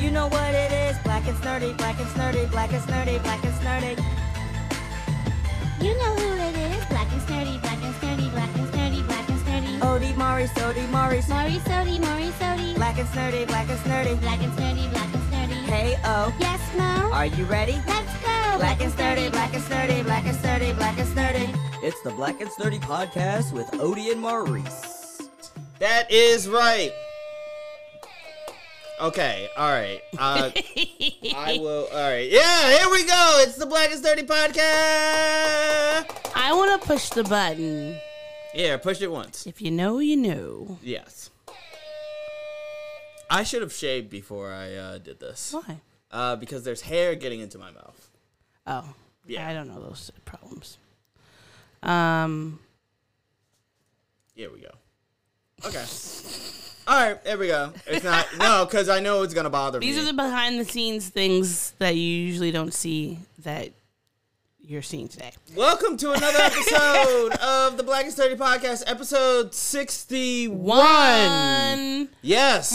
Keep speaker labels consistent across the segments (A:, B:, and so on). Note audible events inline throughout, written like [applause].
A: You know what it is, black and snurdy, black and snurdy, black and snurdy, black and snurdy.
B: You know who it is. Black and sturdy, black and sturdy, black and sturdy, black and sturdy.
A: Odie, Mari, Sodi, Mari,
B: Maury Sody, Maury Sody.
A: black and snurdy, black and snurdy.
B: Black and sturdy, black and sturdy.
A: Hey, oh,
B: Yes, Mo?
A: are you ready?
B: Let's go.
A: Black and sturdy, black and sturdy, black and sturdy, black and sturdy. It's the Black and Sturdy podcast with Odie and Maurice.
C: That is right. Okay, all right. Uh, [laughs] I will. All right. Yeah, here we go. It's the Black and Sturdy podcast.
D: I want to push the button.
C: Yeah, push it once.
D: If you know, you know.
C: Yes. I should have shaved before I uh, did this.
D: Why?
C: Uh, because there's hair getting into my mouth.
D: Oh,
C: Yeah.
D: I don't know those problems. Um,
C: Here we go. Okay. All right, there we go. It's not no, because I know it's gonna bother me.
D: these are the behind the scenes things that you usually don't see that you're seeing today.
C: Welcome to another episode [laughs] of the Black and Sturdy podcast, episode sixty-one. Yes.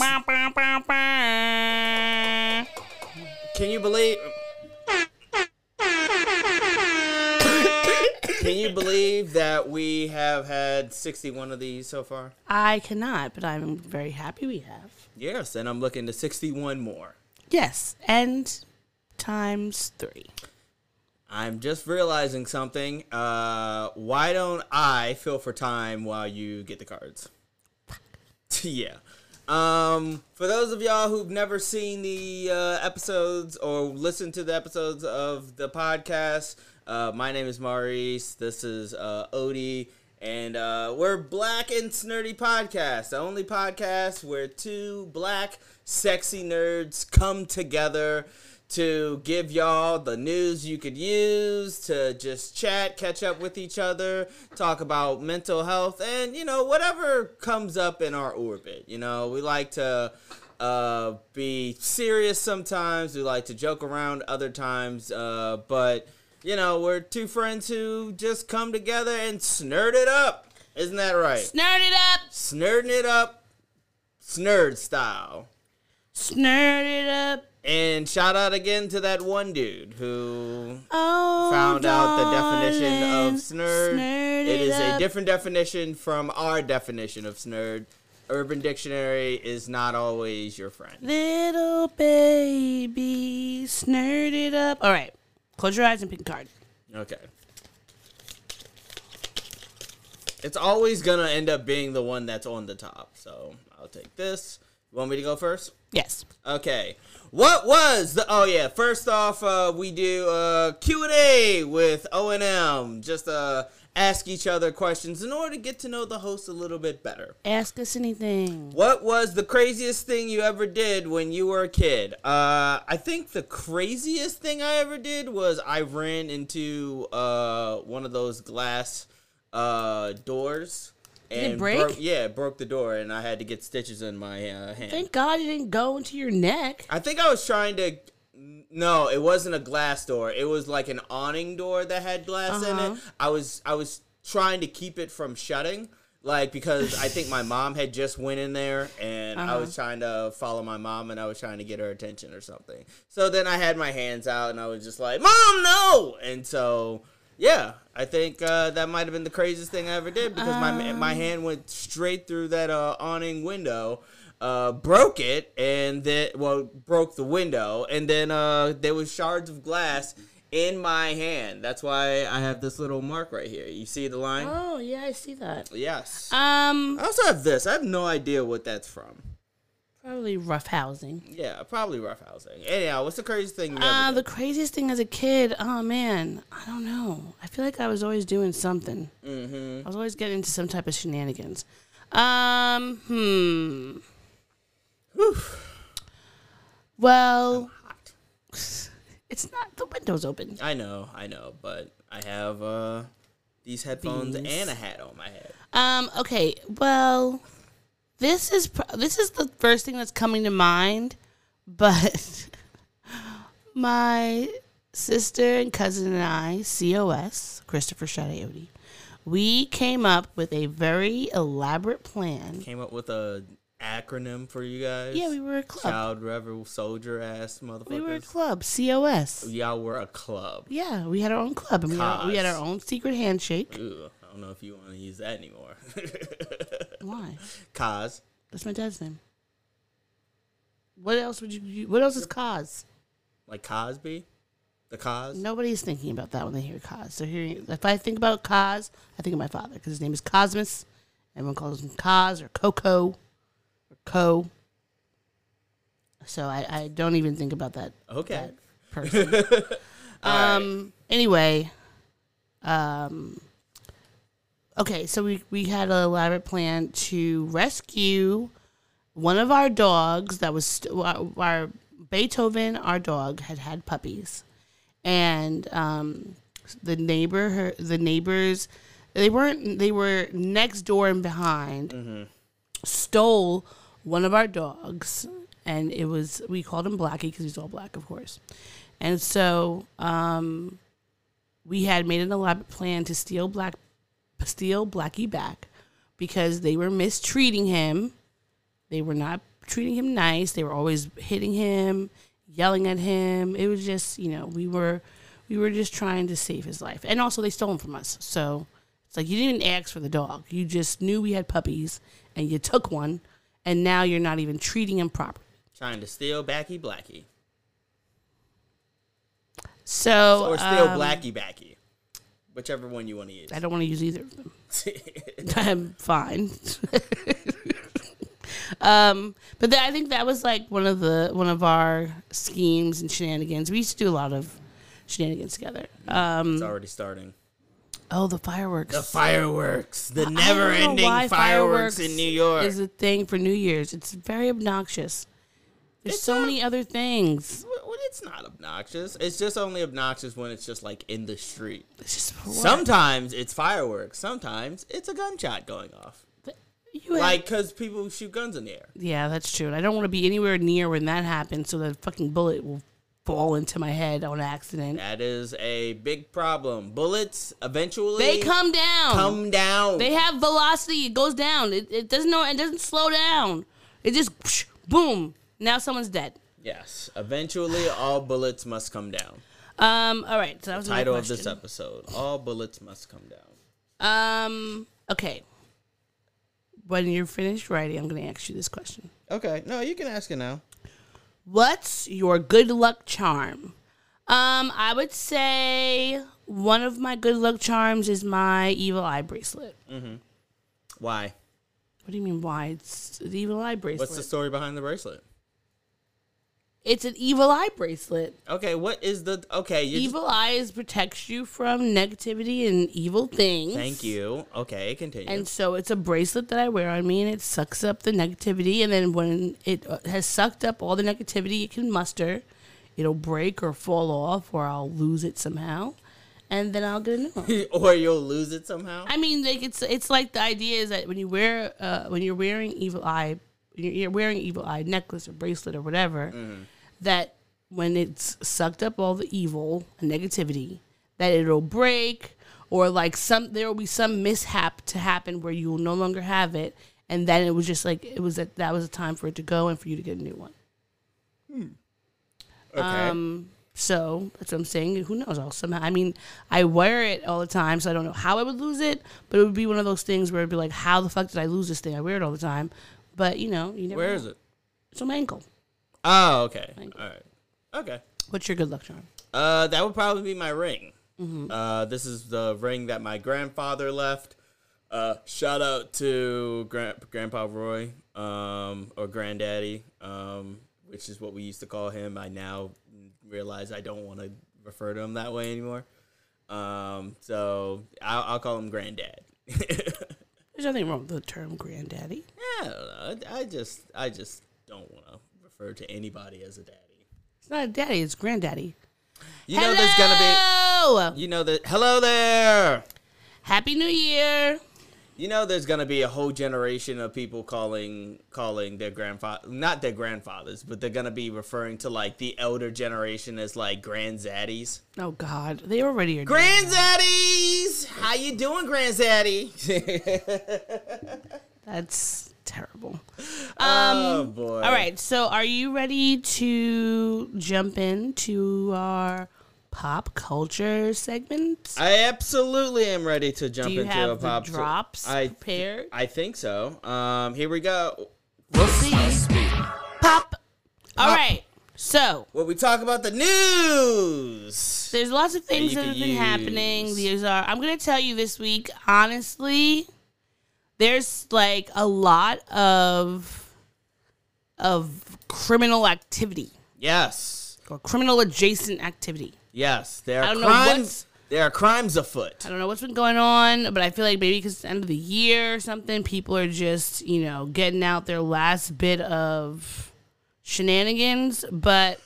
C: Can you believe? Can you believe that we have had 61 of these so far?
D: I cannot, but I'm very happy we have.
C: Yes, and I'm looking to 61 more.
D: Yes, and times three.
C: I'm just realizing something. Uh, why don't I fill for time while you get the cards? [laughs] yeah. Um, for those of y'all who've never seen the uh, episodes or listened to the episodes of the podcast, uh, my name is Maurice. This is uh, Odie. And uh, we're Black and Snurdy Podcast, the only podcast where two black, sexy nerds come together to give y'all the news you could use, to just chat, catch up with each other, talk about mental health, and, you know, whatever comes up in our orbit. You know, we like to uh, be serious sometimes, we like to joke around other times, uh, but, you know, we're two friends who just come together and snerd it up. Isn't that right?
D: Snerd it up.
C: Snerding it up, snerd style.
D: Snerd it up.
C: And shout out again to that one dude who
D: Oh,
C: found out the definition
D: darling,
C: of snerd.
D: snerd
C: it is a different definition from our definition of snerd. Urban Dictionary is not always your friend.
D: Little baby, snerd it up. All right, close your eyes and pick a card.
C: Okay. It's always gonna end up being the one that's on the top. So I'll take this. You want me to go first?
D: Yes.
C: Okay. What was the? Oh yeah. First off, uh, we do uh, Q and A with O and M. Just uh, ask each other questions in order to get to know the host a little bit better.
D: Ask us anything.
C: What was the craziest thing you ever did when you were a kid? Uh, I think the craziest thing I ever did was I ran into uh, one of those glass uh, doors.
D: it
C: and
D: break?
C: Broke, yeah, it broke the door, and I had to get stitches in my uh, hand.
D: Thank God it didn't go into your neck.
C: I think I was trying to. No, it wasn't a glass door. It was like an awning door that had glass in
D: Uh-huh.
C: it. I was I was trying to keep it from shutting, like because I think my mom had just went in there, and I
D: Uh-huh.
C: was trying to follow my mom, and I was trying to get her attention or something. So then I had my hands out, and I was just like, "Mom, no!" And so yeah, I think uh, that might have been the craziest thing I ever did because my
D: Um.
C: my hand went straight through that uh, awning window uh, broke it and then well broke the window and then uh, there was shards of glass in my hand. That's why I have this little mark right here. You see the line?
D: Oh yeah, I see that.
C: Yes.
D: Um,
C: I also have this. I have no idea what that's from.
D: probably rough housing.
C: Yeah, probably roughhousing. Anyhow, what's the craziest thing you
D: Uh, the craziest thing as a kid, oh man, I don't know. I feel like I was always doing something.
C: Mm-hmm.
D: I was always getting into some type of shenanigans. Um, hmm. Well,
C: Hot. [sighs]
D: it's not the window's open.
C: I know, I know, but I have uh, these headphones
D: Beans.
C: and a hat on my head.
D: Um, okay, well, this is pr- this is the first thing that's coming to mind, [laughs] but my sister and cousin and I, COS, Christopher Shadayoti, we came up with a very elaborate plan.
C: Came up with a acronym for you guys.
D: Yeah, we were a club.
C: Child Rebel Soldier ass motherfuckers.
D: We were a club, COS.
C: Y'all were a club.
D: Yeah, we had our own club, and we had, we had our own secret handshake.
C: I don't know if you want to use that anymore. [laughs]
D: Why?
C: Cause
D: That's my dad's name. What else would you? What else is cause?
C: like Cosby, the cause.
D: Nobody's thinking about that when they hear cause. They're hearing. If I think about cause, I think of my father because his name is Cosmos. Everyone calls him Cos or Coco Co. So I, I don't even think about that
C: Okay.
D: person. [laughs] um. Anyway, um. Okay, so we we had an elaborate plan to rescue one of our dogs that was st- our, our Beethoven. Our dog had had puppies, and um, the neighbor, her, the neighbors, they weren't. They were next door and behind. mm-hmm. Stole one of our dogs, and it was we called him Blackie because he's all black, of course. And so um, we had made an elaborate plan to steal Black, steal Blackie back because they were mistreating him. They were not treating him nice. They were always hitting him, yelling at him. It was just, you know, we were we were just trying to save his life. And also they stole him from us. So it's like you didn't even ask for the dog. You just knew we had puppies and you took one and now you're not even treating him properly.
C: Trying to steal Backy Blackie.
D: So
C: Or steal
D: um,
C: Blackie Backy. Whichever one you want to use.
D: I don't want to use either of them. [laughs] I'm fine. [laughs] um, but th- I think that was like one of the one of our schemes and shenanigans. We used to do a lot of shenanigans together. Um,
C: it's already starting.
D: Oh, the fireworks.
C: The fireworks. The
D: I don't know
C: never ending
D: why
C: fireworks, in New York.
D: is a thing for New Year's. It's very obnoxious. There's
C: It's
D: so
C: not-
D: many other things.
C: Well, it's not obnoxious. It's just only obnoxious when it's just like in the street.
D: It's just what?
C: Sometimes it's fireworks. Sometimes it's a gunshot going off.
D: you have-
C: Like, because people shoot guns in the air.
D: Yeah, that's true. And I don't want to be anywhere near when that happens, so the fucking bullet will fall into my head on accident.
C: That is a big problem. Bullets eventually
D: They come down.
C: come down.
D: They have velocity. It goes down. It, it doesn't know. It doesn't slow down. It just psh, boom. Now someone's dead.
C: yes. Eventually, all bullets must come down.
D: Um. All right. So that was my
C: Title of this episode: All bullets must come down.
D: Um. Okay. When you're finished writing, I'm going to ask you this question.
C: Okay. No, you can ask it now.
D: What's your good luck charm? Um, I would say one of my good luck charms is my evil eye bracelet. Mm-hmm.
C: Why?
D: What do you mean? Why it's the evil eye bracelet?
C: What's the story behind the bracelet?
D: It's an evil eye bracelet.
C: Okay. What is the? Okay.
D: Evil eyes protects you from negativity and evil things.
C: Thank you. Okay. Continue.
D: And so it's a bracelet that I wear on me, and it sucks up the negativity. And then when it uh, has sucked up all the negativity it can muster, it'll break or fall off, or I'll lose it somehow, and then I'll get a new one. [laughs]
C: or you'll lose it somehow.
D: I mean, like it's it's like the idea is that when you wear uh, when you're wearing evil eye, you're you're wearing evil eye necklace or bracelet or whatever, that when it's sucked up all the evil and negativity, that it'll break or like some there will be some mishap to happen where you will no longer have it, and then it was just like it was that that was a time for it to go and for you to get a new one. hmm.
C: okay.
D: Um, so that's what I'm saying. Who knows? I'll somehow. I mean, I wear it all the time, so I don't know how I would lose it. But it would be one of those things where it'd be like, how the fuck did I lose this thing? I wear it all the time, but you know, you never.
C: Where
D: know.
C: is it?
D: It's on my ankle.
C: Oh, okay. All right. Okay.
D: What's your good luck charm?
C: Uh, that would probably be my ring.
D: Mm-hmm.
C: Uh, this is the ring that my grandfather left. Uh, shout out to Grand- Grandpa Roy, um, or Granddaddy, um, which is what we used to call him. I now realize I don't want to refer to him that way anymore. Um, so I'll, I'll call him Granddad. [laughs]
D: There's nothing wrong with the term granddaddy.
C: I don't know. I, I just, I just don't want to refer to anybody as a daddy.
D: It's not a daddy. It's granddaddy.
C: You know, there's gonna be, you know that. Hello there.
D: Happy New Year.
C: You know, there's gonna be a whole generation of people calling calling their grandfather, not their grandfathers, but they're gonna be referring to like the elder generation as like grandzaddies.
D: Oh God, they already are.
C: Grandzaddies, how you doing, grandzaddy? [laughs]
D: That's terrible. [laughs]
C: oh boy!
D: All right, so are you ready to jump into our pop culture segment?
C: I absolutely am ready to jump
D: Do you
C: into
D: have
C: a
D: the
C: pop
D: drops
C: I
D: prepared?
C: I think so. Um, here we go.
D: We'll see. Pop. All right. So
C: When we talk about the news.
D: there's lots of things
C: you
D: that have been happening. These are. I'm gonna tell you this week. Honestly, there's like a lot of of criminal activity
C: Yes.
D: or criminal adjacent activity.
C: Yes. There are crimes. There are crimes afoot.
D: I don't know what's been going on, but I feel like maybe because it's the end of the year or something, people are just, you know, getting out their last bit of shenanigans. But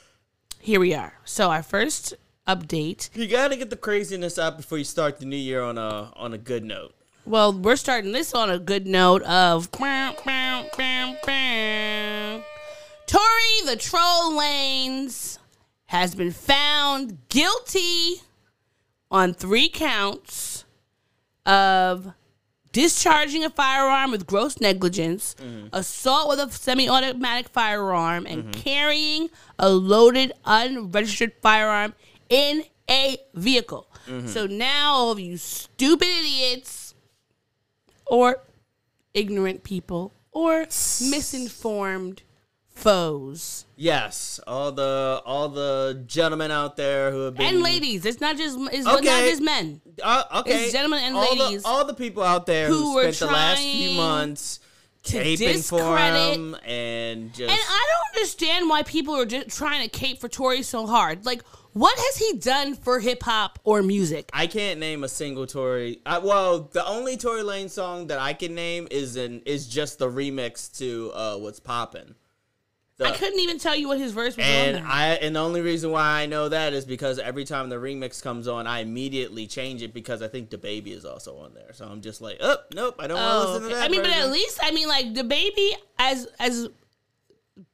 D: here we are. So our first update.
C: You gotta get the craziness out before you start the new year on a on a good note.
D: Well, we're starting this on a good note of Tory the Troll Lanez has been found guilty on three counts of discharging a firearm with gross negligence, mm-hmm. assault with a semi-automatic firearm, and mm-hmm. carrying a loaded unregistered firearm in a vehicle. Mm-hmm. So now all of you stupid idiots or ignorant people or misinformed foes
C: Yes, all the all the gentlemen out there who have been
D: and ladies. It's not just it's not just men.
C: Uh, okay,
D: It's gentlemen and
C: all
D: ladies
C: The, all the people out there who,
D: who were
C: spent the last few months
D: to
C: caping for him and just.
D: And I don't understand why people are just trying to cape for Tory so hard. Like, what has he done for hip hop or music?
C: I can't name a single Tory. I, well, the only Tory Lane song that I can name is an is just the remix to uh, "What's Poppin'." The-
D: I couldn't even tell you what his verse was on
C: and
D: there.
C: I and the only reason why I know that is because every time the remix comes on, I immediately change it because I think the baby is also on there. So I'm just like, oh nope, I don't want to
D: Oh,
C: listen to that.
D: I mean, but at least I mean, like the baby as as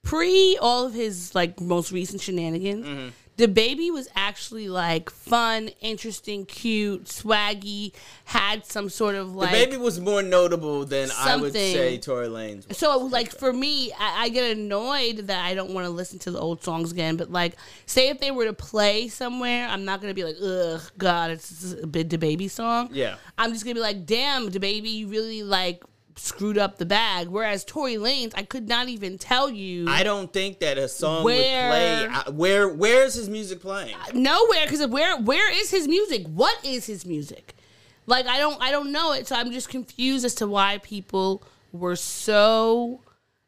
D: pre all of his like most recent shenanigans.
C: Mm-hmm.
D: The baby was actually like fun, interesting, cute, swaggy. Had some sort of like.
C: the baby was more notable than I would say Tory Lanez. was.
D: So like for me, I, I get annoyed that I don't want to listen to the old songs again. But like, say if they were to play somewhere, I'm not gonna be like, ugh, God, it's a bit the baby song.
C: Yeah.
D: I'm just gonna be like, damn, the baby, you really like screwed up the bag. Whereas Tory Lanez, I could not even tell you
C: I don't think that a song
D: Where-
C: would play. Where Where's his music playing?
D: Uh, nowhere because where where is his music? What is his music? Like I don't I don't know it, so I'm just confused as to why people were so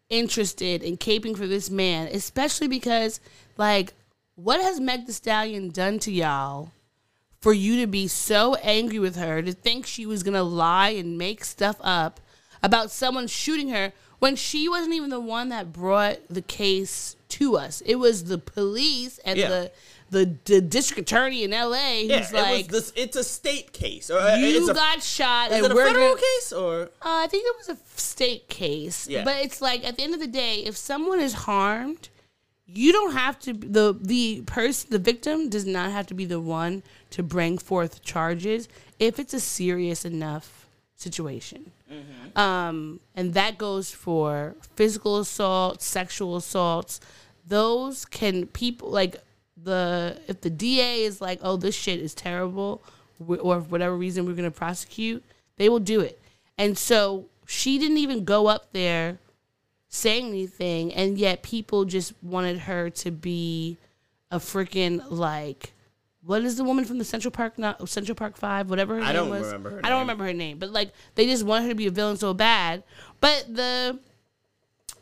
D: interested in caping for this man, especially because like what has Meg Thee Stallion done to y'all for you to be so angry with her to think she was gonna lie and make stuff up about someone shooting her when she wasn't even the one that brought the case to us. It was the police and
C: Yeah.
D: the, the the district attorney in L.A.
C: Yeah,
D: who's like,
C: it was this. It's a state case, or uh,
D: "You
C: it's a,
D: got shot,
C: Is it a federal
D: gonna."
C: case or?
D: Uh, I think it was a state case.
C: Yeah.
D: But it's like at the end of the day, if someone is harmed, you don't have to the the person the victim does not have to be the one to bring forth charges if it's a serious enough situation. Um, and that goes for physical assault, sexual assaults. Those can people like the if the DA is like, oh, this shit is terrible, or for whatever reason we're gonna prosecute, they will do it. And so she didn't even go up there saying anything, and yet people just wanted her to be a freaking like. What is the woman from the Central Park? Not Central Park Five, whatever her
C: I
D: name
C: don't
D: was.
C: remember her
D: I don't
C: name.
D: remember her name, but like they just wanted her to be a villain so bad. But the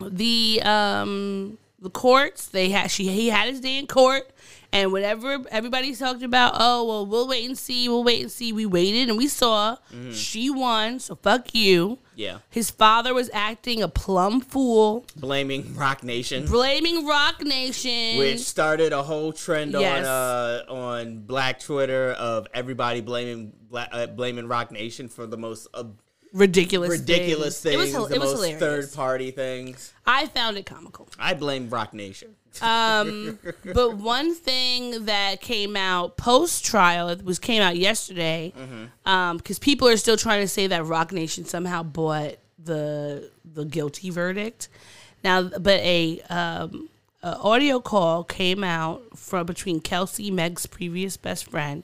D: the um the courts they had she he had his day in court and whenever everybody's talked about oh well we'll wait and see we'll wait and see we waited and we saw she won so fuck you
C: Yeah,
D: his father was acting a plum fool
C: blaming Roc Nation,
D: blaming roc nation
C: which started a whole trend
D: Yes.
C: on uh, on Black Twitter of everybody blaming Black, uh, blaming Roc Nation for the most ob-
D: ridiculous,
C: ridiculous
D: things.
C: things,
D: It was,
C: the
D: it was
C: most
D: hilarious.
C: third party things.
D: I found it comical.
C: I blame Roc Nation.
D: Um, but one thing that came out post trial, it was came out yesterday, because people are still trying to say that Roc Nation somehow bought the the guilty verdict. Now, but a, um, a audio call came out from between Kelsey, Meg's previous best friend,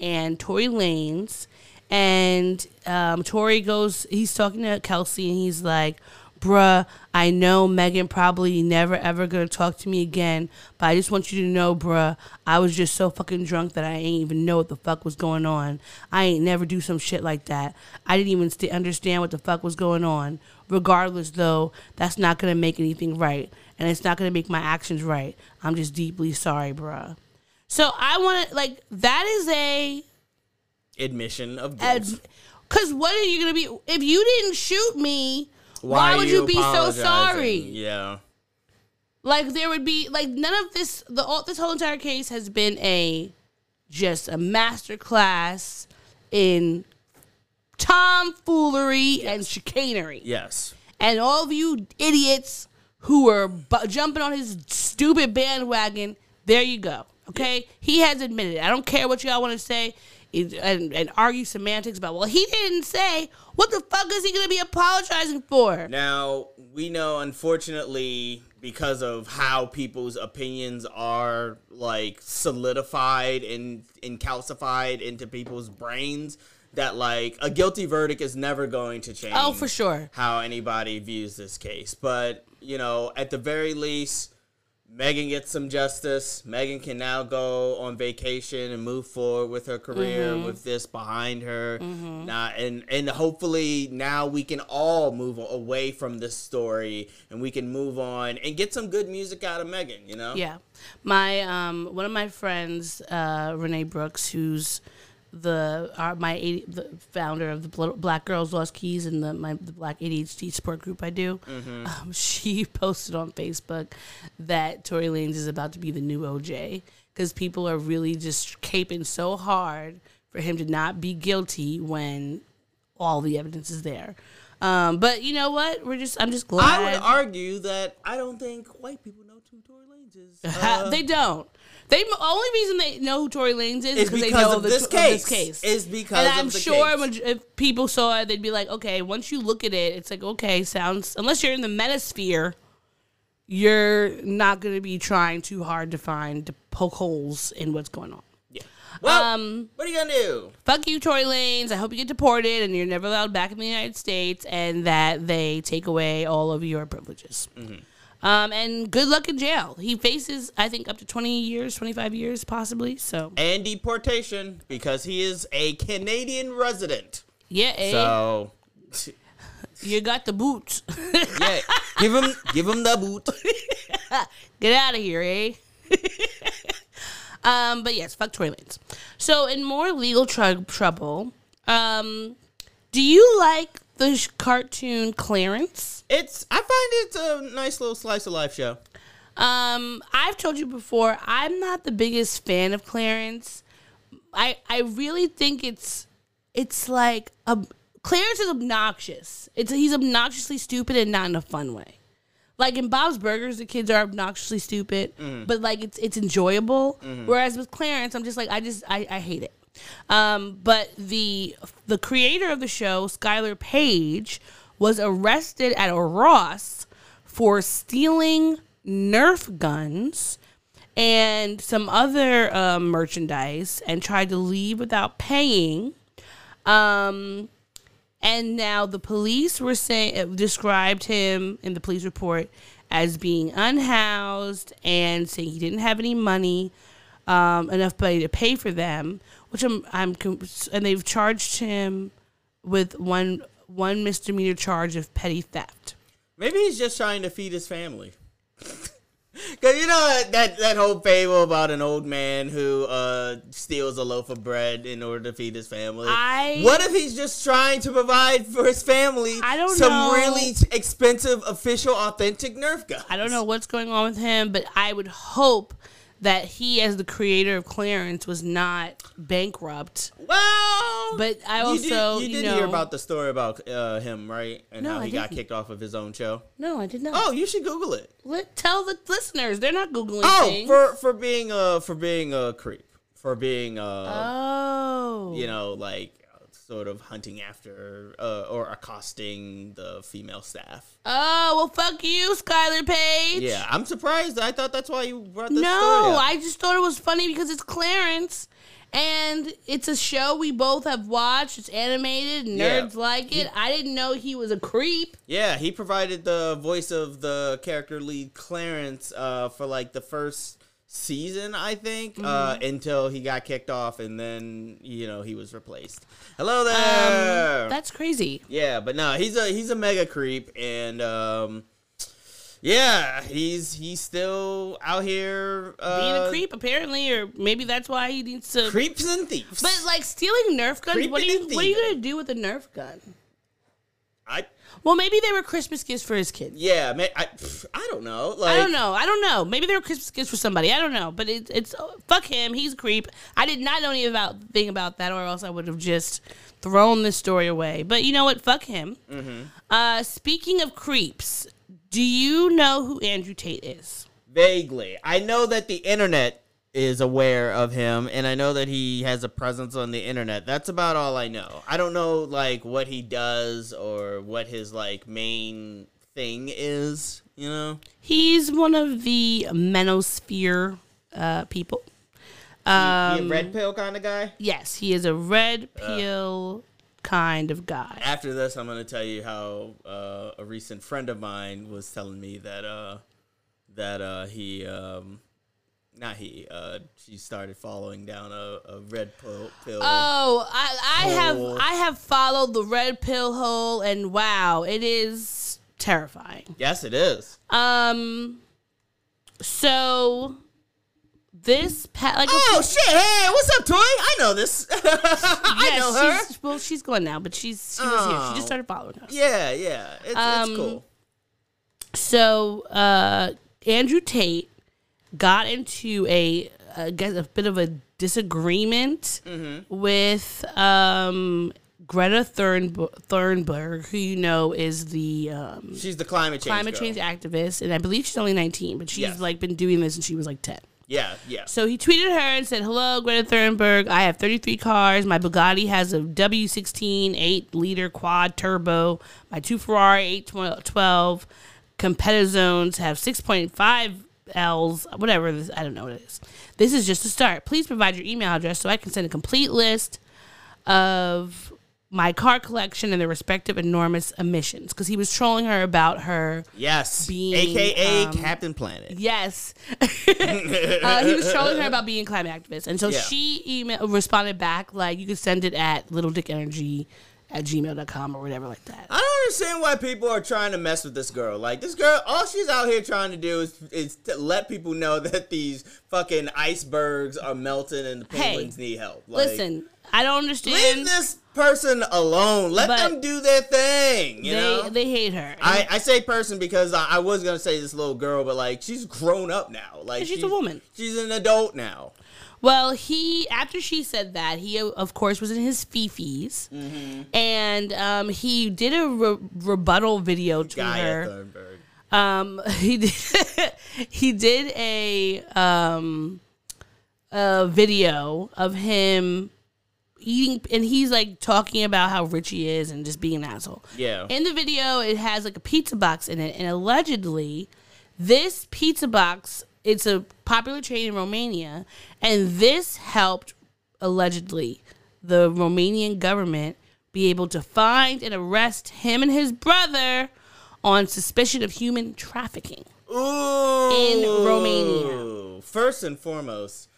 D: and Tory Lanez, and um, Tory goes, he's talking to Kelsey, and he's like bruh, I know Megan probably never ever gonna talk to me again, but I just want you to know, bruh, I was just so fucking drunk that I ain't even know what the fuck was going on. I ain't never do some shit like that. I didn't even st- understand what the fuck was going on. Regardless, though, that's not gonna make anything right, and it's not gonna make my actions right. I'm just deeply sorry, bruh. So I want to like that is a
C: Admission of guilt.
D: because what are you gonna be if you didn't shoot me? Why,
C: are
D: would you, be so sorry?
C: Yeah.
D: Like there would be like none of this. The all, this whole entire case has been a just a master class in tomfoolery and chicanery.
C: Yes.
D: And all of you idiots who were bu- jumping on his stupid bandwagon, there you go. Okay, he has admitted it. I don't care what y'all want to say and, and argue semantics about. Well, he didn't say. What the fuck is he going to be apologizing for?
C: Now, we know, unfortunately, because of how people's opinions are like solidified and, and calcified into people's brains, that like a guilty verdict is never going to oh, change.
D: Oh, for sure.
C: How anybody views this case. But, you know, at the very least, Megan gets some justice. Megan can now go on vacation and move forward with her career
D: Mm-hmm.
C: with this behind her. Now, and and hopefully now we can all move away from this story and we can move on and get some good music out of Megan. You know?
D: Yeah, my um one of my friends, uh, Renee Brooks, who's the uh, my 80, the founder of the Black Girls Lost Keys and the my the Black ADHD support group I do. Um, [laughs] she posted on Facebook that Tory Lanez is about to be the new OJ because people are really just caping so hard for him to not be guilty when all the evidence is there. Um, but you know what? We're just I'm just glad
C: I would argue that I don't think white people know who Tory Lanez is. Uh, [laughs]
D: they don't. They only reason they know who Tory Lanez is
C: Is
D: because they know
C: of
D: the,
C: this
D: of this
C: case.
D: case.
C: Is because
D: and
C: of
D: I'm sure
C: case.
D: if people saw it, they'd be like, okay. Once you look at it, it's like, okay, sounds. Unless you're in the metasphere, you're not going to be trying too hard to find to poke holes in what's going on.
C: yeah. Well,
D: Um,
C: what are you gonna do?
D: Fuck you, Tory Lanez. I hope you get deported and you're never allowed back in the United States, and that they take away all of your privileges. Um, and good luck in jail. He faces, I think, up to 20 years, 25 years, possibly. So,
C: And deportation because he is a Canadian resident.
D: yeah, eh?
C: So [laughs]
D: you got the boots. [laughs]
C: yeah, give him give him the boot. [laughs]
D: Get out of here, eh? um, but yes, fuck Tory Lanez. So, in more legal tr- trouble, um, do you like the sh- cartoon Clarence?
C: It's I find it's a nice little slice of life show.
D: Um, I've told you before, I'm not the biggest fan of Clarence. I I really think it's it's like a Clarence is obnoxious. It's he's obnoxiously stupid and not in a fun way. Like in Bob's Burgers, the kids are obnoxiously stupid, but like it's it's enjoyable. Whereas with Clarence, I'm just like I just I, I hate it. Um, but the the creator of the show, Skyler Page, was arrested at a Ross for stealing Nerf guns and some other um, merchandise and tried to leave without paying. Um, and now the police were saying uh, described him in the police report as being unhoused and saying he didn't have any money, um, enough money to pay for them. Which I'm, I'm, and they've charged him with one one misdemeanor charge of petty theft.
C: Maybe he's just trying to feed his family. [laughs] Cause you know that, that whole fable about an old man who uh, steals a loaf of bread in order to feed his family.
D: I-
C: what if he's just trying to provide for his family
D: I don't
C: some
D: know.
C: really expensive, official, authentic Nerf guns?
D: I don't know what's going on with him, but I would hope that he, as the creator of Clarence, was not bankrupt.
C: Well,
D: But I
C: you
D: also,
C: did, you
D: you
C: did hear about the story about uh, him, right? And
D: No,
C: how he got kicked off of his own show.
D: No, I did not.
C: Oh, you should Google it.
D: Let, tell the listeners they're not googling
C: Oh,
D: things.
C: for for being a for being a creep, for being a,
D: oh,
C: you know, like sort of hunting after uh, or accosting the female staff.
D: Oh well, fuck you, Skyler Page.
C: Yeah, I'm surprised. I thought that's why you brought this
D: No. I just thought it was funny because it's Clarence. And it's a show we both have watched. It's animated.
C: Yeah.
D: Nerds like it. I didn't know he was a creep.
C: Yeah, he provided the voice of the character lead Clarence uh, for like the first season, I think, uh,
D: Mm-hmm.
C: until he got kicked off, and then you know he was replaced. Hello there.
D: Um, That's crazy.
C: yeah, but no, he's a he's a mega creep, and um, yeah, he's he's still out here uh,
D: Being a creep, apparently, or maybe that's why he needs to.
C: creeps and thieves.
D: But like stealing Nerf guns, what are you what are you gonna do with a Nerf gun?
C: I
D: Well, maybe they were Christmas gifts for his kids.
C: yeah, man, I pff, I don't know. Like
D: I don't know. I don't know. Maybe they were Christmas gifts for somebody. I don't know. But it, it's fuck him. He's a creep. I did not know anything about thing about that, or else I would have just thrown this story away. But you know what? Fuck him.
C: Mm-hmm.
D: Uh, speaking of creeps, do you know who Andrew Tate is?
C: Vaguely. I know that the internet is aware of him and I know that he has a presence on the internet. That's about all I know. I don't know like what he does or what his like main thing is, you know?
D: He's one of the Manosphere uh, people.
C: he a
D: Um,
C: red pill kind of guy?
D: Yes, he is a red pill kind of guy.
C: After this, I'm going to tell you how uh, a recent friend of mine was telling me that uh that uh he um not he uh she started following down a, a red pill, pill.
D: Oh, I, I have I have followed the red pill hole, and wow, it is terrifying.
C: yes, it is.
D: Um, so this pa- like
C: Oh shit! Hey, what's up, Toy? I know this. [laughs] I
D: yes,
C: know her.
D: She's, well, she's gone now, but she's she was here. She just started following us.
C: Yeah, yeah. It's,
D: Um,
C: it's cool.
D: So uh, Andrew Tate got into a I guess a bit of a disagreement
C: Mm-hmm.
D: with um, Greta Thunberg, Thunberg, who you know is the um,
C: She's the climate change.
D: climate
C: girl.
D: change activist, and I believe she's only 19, but she's
C: Yes.
D: like been doing this since she was like 10.
C: Yeah, yeah.
D: So he tweeted her and said, "Hello, Greta Thunberg. I have 33 cars. My Bugatti has a W16 8 liter quad turbo. My two Ferrari 812 Competiziones have 6.5 L's. Whatever this, I don't know what it is. This is just a start. Please provide your email address so I can send a complete list of." My car collection and their respective enormous emissions, because he was trolling her about her
C: Yes.
D: being,
C: AKA
D: um,
C: Captain Planet.
D: Yes. [laughs] uh, he was trolling her about being climate activist. And so
C: Yeah.
D: she email, responded back, like, you could send it at littledickenergy at gmail.com or whatever like that.
C: I don't understand why people are trying to mess with this girl. Like this girl, all she's out here trying to do is is to let people know [laughs] that these fucking icebergs are melting and the
D: Hey,
C: penguins need help. Like,
D: Listen, I don't understand.
C: leave this person alone. Let them do their thing. You
D: they,
C: know.
D: they hate her.
C: I, I say person because I, I was gonna say this little girl, but like she's grown up now. Like
D: She's a woman.
C: She's an adult now.
D: Well, he after she said that he of course was in his fifis,
C: Mm-hmm.
D: and um, he did a re- rebuttal video to
C: Gaia
D: her. Um, [laughs] he did [laughs] he did a um a video of him eating, and he's like talking about how rich he is and just being an asshole.
C: Yeah.
D: In the video, it has like a pizza box in it, and allegedly, this pizza box it's a popular chain in Romania, and this helped allegedly the Romanian government be able to find and arrest him and his brother on suspicion of human trafficking.
C: Ooh.
D: In Romania.
C: First and foremost,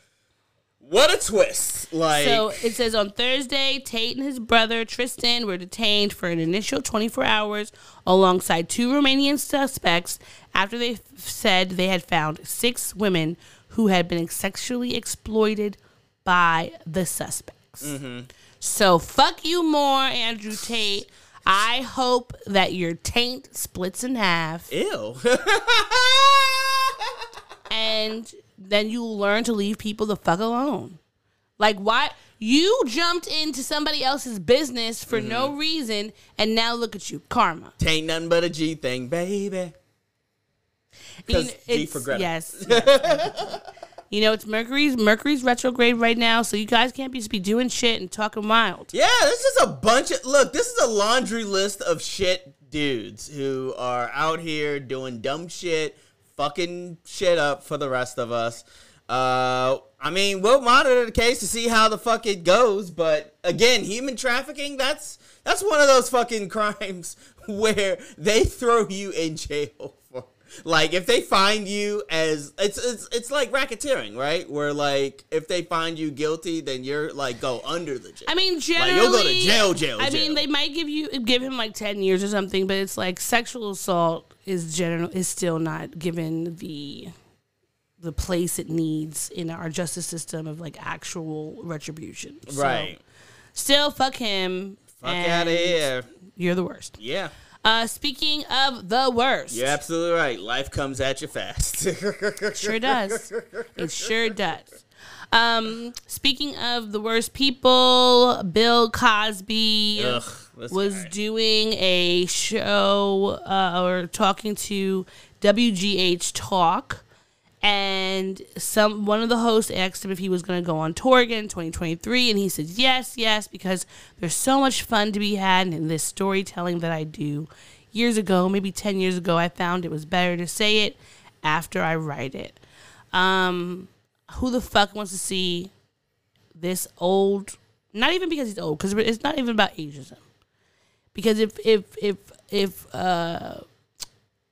C: what a twist! Like,
D: So it says on Thursday, Tate and his brother Tristan were detained for an initial 24 hours alongside two Romanian suspects after they f- said they had found six women who had been sexually exploited by the suspects. So fuck you more, Andrew Tate. I hope that your taint splits in half
C: ew. [laughs]
D: and then you'll learn to leave people the fuck alone. Like why you jumped into somebody else's business for no
C: Mm-hmm.
D: reason, and now look at you, karma.
C: Tain't nothing but a G thing, baby.
D: You
C: 'Cause
D: know, it's-
C: for Greta.
D: Yes. [laughs] yes. you know it's Mercury's Mercury's retrograde right now, so you guys can't be just be doing shit and talking wild.
C: Yeah, this is a bunch of look. This is a laundry list of shit dudes who are out here doing dumb shit, fucking shit up for the rest of us. Uh, I mean, we'll monitor the case to see how the fuck it goes. But again, human trafficking that's that's one of those fucking [laughs] crimes where they throw you in jail. Like if they find you as it's it's it's like racketeering, right? Where like if they find you guilty, then you're like go under the jail.
D: I mean,
C: Like,
D: generally,
C: you'll go to jail, jail,
D: I
C: jail.
D: mean, they might give you give him like ten years or something, but it's like sexual assault is general is still not given the the place it needs in our justice system of like actual retribution. So,
C: Right.
D: still, fuck him.
C: Fuck out of here.
D: You're the worst.
C: Yeah.
D: Uh, speaking of the worst,
C: You're absolutely right. Life comes at you fast. [laughs]
D: Sure does. It sure does. Um, speaking of the worst people, Bill Cosby
C: Ugh,
D: was
C: guy.
D: doing a show uh, or talking to WGH Talk, and some one of the hosts asked him if he was going to go on tour again in 2023, and he said yes, yes, because there's so much fun to be had in this storytelling that I do. Years ago, maybe 10 years ago, I found it was better to say it after I write it. Um, who the fuck wants to see this old? Not even because he's old, because it's not even about ageism. Because if if if if uh,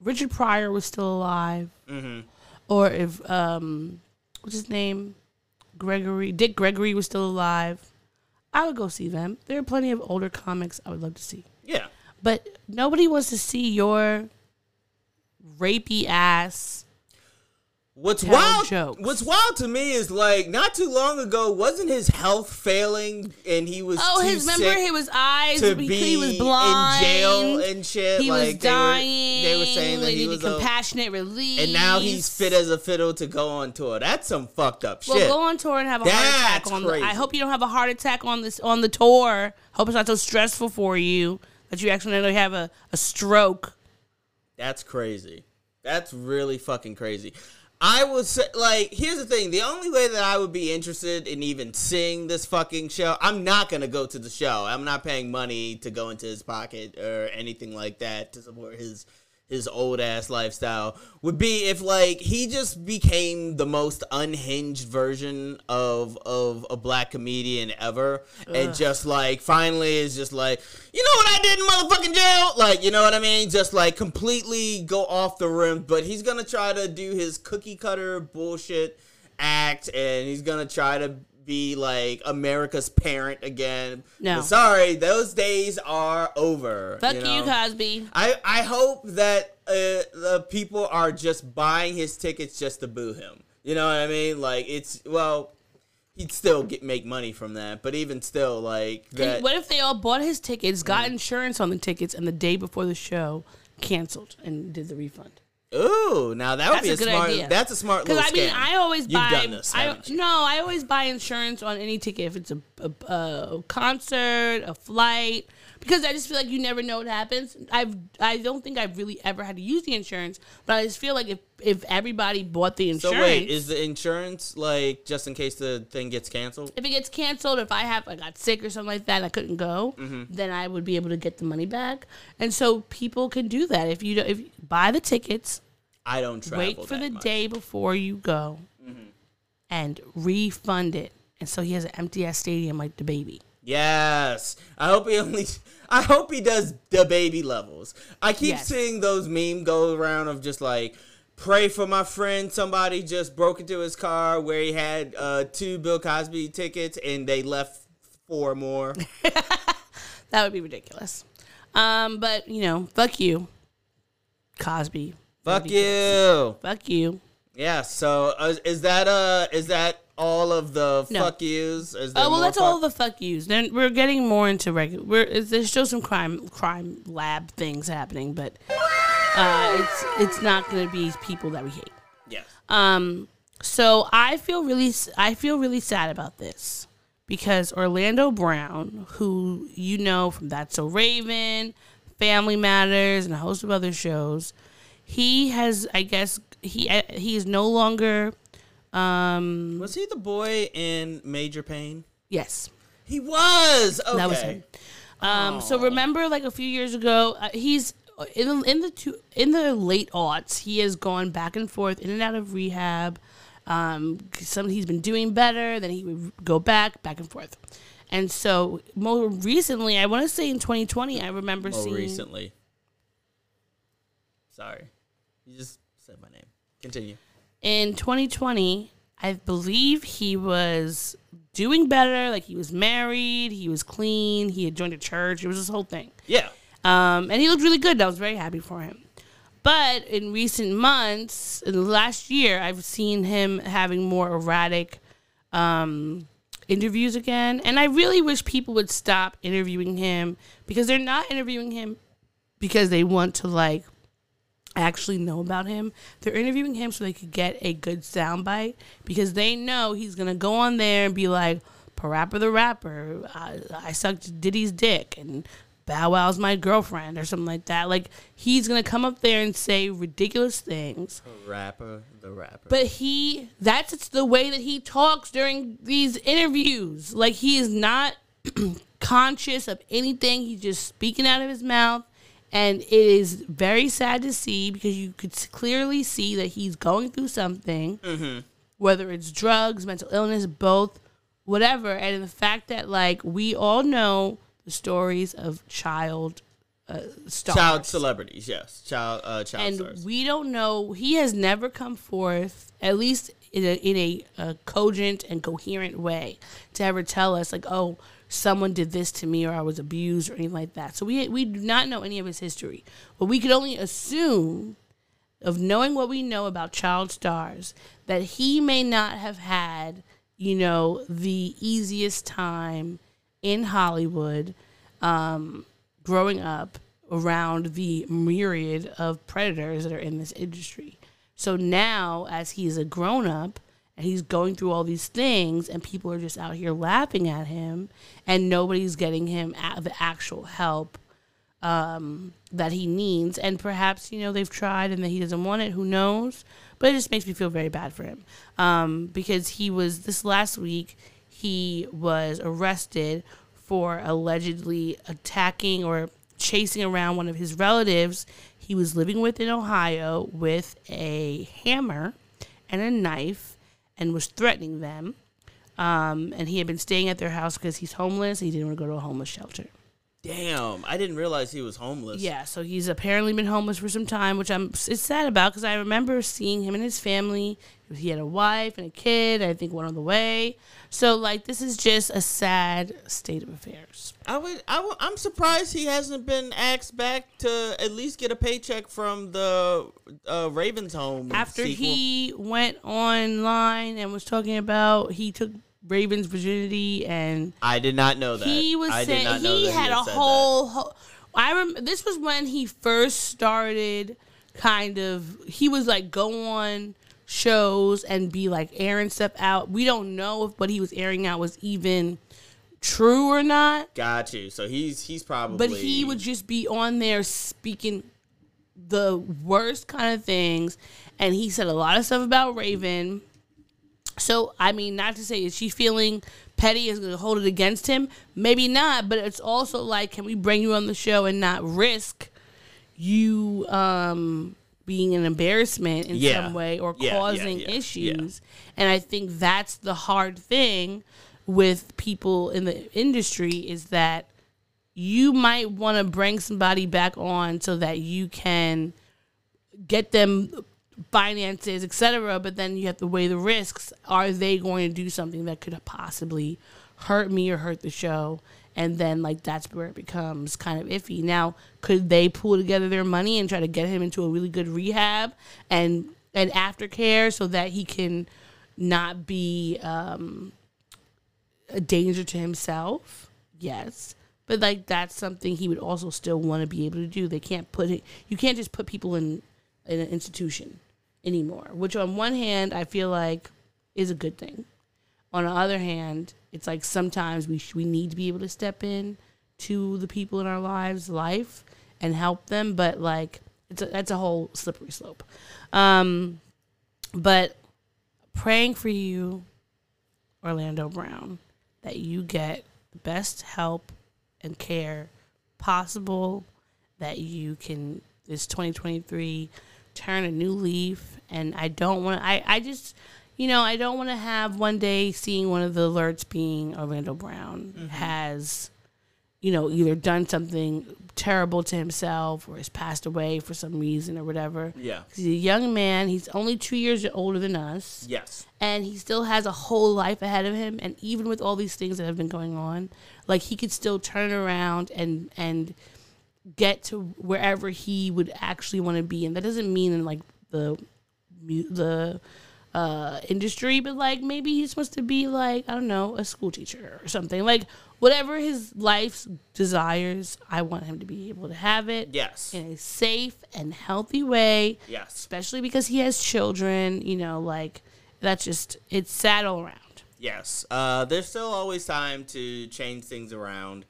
D: Richard Pryor was still alive, or if um, what's his name, Gregory Dick Gregory was still alive, I would go see them. There are plenty of older comics I would love to see,
C: yeah.
D: but nobody wants to see your rapey ass.
C: What's wild?
D: jokes.
C: What's wild to me is like not too long ago, wasn't his health failing and he was
D: Oh, his remember
C: sick
D: his eyes.
C: to
D: he,
C: be
D: he was blind.
C: in jail and shit.
D: He
C: like,
D: was
C: they were-
D: dying.
C: They were, saying that he
D: needed
C: was
D: compassionate release.
C: and now he's fit as a fiddle to go on tour. That's some fucked up shit.
D: Well, go on tour and have a heart attack
C: That's
D: on. The. I hope you don't have a heart attack on this on the tour. Hope it's not so stressful for you that you accidentally have a, a stroke.
C: That's crazy. That's really fucking crazy. I would say, like, here's the thing: the only way that I would be interested in even seeing this fucking show, I'm not gonna go to the show. I'm not paying money to go into his pocket or anything like that to support his his old ass lifestyle. Would be if like he just became the most unhinged version of of a black comedian ever, and just like finally is just like, you know what I did in motherfucking jail, like you know what I mean, just like completely go off the rim. But he's gonna try to do his cookie cutter bullshit act, and he's gonna try to be like America's parent again.
D: No.
C: But sorry, those days are over.
D: Fuck
C: you,
D: you. Cosby.
C: I, I hope that uh, the people are just buying his tickets just to boo him. You know what I mean? Like it's well, he'd still get make money from that, but even still, like that.
D: what if they all bought his tickets, got insurance on the tickets, and the day before the show canceled and did the refund?
C: Ooh, now that would
D: That's
C: be
D: a good
C: smart.
D: idea.
C: That's a smart
D: Because I mean,
C: scam.
D: I always
C: You've
D: buy.
C: done this,
D: I, no, I always buy insurance on any ticket if it's a, a, a concert, a flight, because I just feel like you never know what happens. I've I don't think I've really ever had to use the insurance, but I just feel like if if everybody bought the insurance, So
C: wait, is the insurance like just in case the thing gets canceled?
D: if it gets canceled, if I have I got sick or something like that, and I couldn't go,
C: Mm-hmm.
D: then I would be able to get the money back. And so people can do that if you don't, if you buy the tickets,
C: I don't travel.
D: wait for the
C: much.
D: day before you go, and refund it. And so he has an empty ass stadium like the baby.
C: Yes. I hope he only [laughs] I hope he does the baby levels. I keep
D: Yes.
C: seeing those meme go around of just like pray for my friend somebody just broke into his car where he had uh two Bill Cosby tickets and they left four more. [laughs]
D: That would be ridiculous. Um, but you know, fuck you, Cosby.
C: Fuck you.
D: Fuck you.
C: Yeah, so uh, is that uh is that all of the
D: No.
C: fuck yous? Is there
D: Oh well, that's all the fuck yous. Then we're getting more into regular. We're it's- there's still some crime crime lab things happening, but uh, it's it's not going to be people that we hate.
C: Yes.
D: Um, So I feel really, I feel really sad about this because Orlando Brown, who you know from That's So Raven, Family Matters, and a host of other shows, he has, I guess, he he is no longer. Um,
C: Was he the boy in Major Payne?
D: yes,
C: He was. Okay.
D: that was him. Um, so remember, like a few years ago, uh, he's in the, in the two, in the late aughts. He has gone back and forth, in and out of rehab. Um, some he's been doing better, then he would go back, back and forth. And so, more recently, I want to say in 2020, I remember
C: More
D: seeing
C: recently. Sorry, you just said my name. Continue.
D: In 2020, I believe he was doing better. Like he was married, he was clean, he had joined a church. It was this whole thing.
C: Yeah.
D: Um, and he looked really good. I was very happy for him. But in recent months, in the last year, I've seen him having more erratic um, interviews again. And I really wish people would stop interviewing him because they're not interviewing him because they want to like actually know about him. They're interviewing him so they could get a good soundbite because they know he's gonna go on there and be like, "Parappa the rapper, I, I sucked Diddy's dick," and Bow Wow's my girlfriend or something like that. Like he's gonna come up there and say ridiculous things.
C: The rapper, the rapper.
D: But he, that's it's the way that he talks during these interviews. Like he is not [clears throat] conscious of anything. He's just speaking out of his mouth. And it is very sad to see because you could clearly see that he's going through something, whether it's drugs, mental illness, both, whatever. And the fact that, like, we all know the stories of child uh, stars
C: child celebrities, yes. Child, uh, child
D: and
C: stars.
D: we don't know. He has never come forth, at least in a in a, a cogent and coherent way, to ever tell us like, oh, someone did this to me, or I was abused, or anything like that. So we we do not know any of his history, but we could only assume, of knowing what we know about child stars, that he may not have had, you know, the easiest time in Hollywood um, growing up around the myriad of predators that are in this industry. So now, as he's a grown up and he's going through all these things, and people are just out here laughing at him, and nobody's getting him the actual help um, that he needs. And perhaps, you know, they've tried and that he doesn't want it. Who knows? But it just makes me feel very bad for him um, because he was, this last week, he was arrested for allegedly attacking or chasing around one of his relatives he was living with in Ohio with a hammer and a knife and was threatening them. Um, and he had been staying at their house because he's homeless. He didn't want to go to a homeless shelter.
C: Damn, I didn't realize he was homeless.
D: Yeah, so he's apparently been homeless for some time, which I'm it's sad about because I remember seeing him and his family. He had a wife and a kid. I think one on the way. So like this is just a sad state of affairs.
C: I would, I would, I'm surprised he hasn't been asked back to at least get a paycheck from the uh, Ravens home
D: After
C: sequel.
D: he went online and was talking about he took Raven's virginity and
C: I did not know that.
D: he was
C: I
D: saying
C: not know
D: he had a whole I remember this was when he first started kind of he was like go on shows and be like airing stuff out. We don't know if what he was airing out was even true or not,
C: Got you. So he's he's probably.
D: but he would just be on there speaking the worst kind of things and he said a lot of stuff about Raven. So I mean, not to say is she feeling petty is going to hold it against him? Maybe not, but it's also like, can we bring you on the show and not risk you um, being an embarrassment in
C: Yeah.
D: some way or
C: Yeah,
D: causing
C: yeah.
D: issues? And I think that's the hard thing with people in the industry is that you might want to bring somebody back on so that you can get them finances, etc. But then you have to weigh the risks. Are they going to do something that could possibly hurt me or hurt the show? And then like that's where it becomes kind of iffy. Now, could they pull together their money and try to get him into a really good rehab and and aftercare so that he can not be um, a danger to himself? Yes. But like that's something he would also still want to be able to do. They can't put it. You can't just put people in in an institution. anymore. Which on one hand, I feel like is a good thing. On the other hand, it's like sometimes we sh- we need to be able to step in to the people in our lives' life and help them, but like it's a, that's a whole slippery slope. Um, but praying for you, Orlando Brown, that you get the best help and care possible, that you can this 2023 turn a new leaf and I don't want I I just you know, I don't want to have one day seeing one of the alerts being Orlando Brown mm-hmm. has you know, either done something terrible to himself or has passed away for some reason or whatever.
C: Yeah.
D: He's a young man. He's only two years older than us
C: Yes.
D: and he still has a whole life ahead of him and even with all these things that have been going on like he could still turn around and and get to wherever he would actually want to be and that doesn't mean in like the the uh industry but like maybe he's supposed to be like i don't know a school teacher or something like whatever his life's desires i want him to be able to have it
C: Yes.
D: in a safe and healthy way
C: Yes.
D: especially because he has children, you know, like that's just it's sad all around.
C: Yes. Uh, there's still always time to change things around,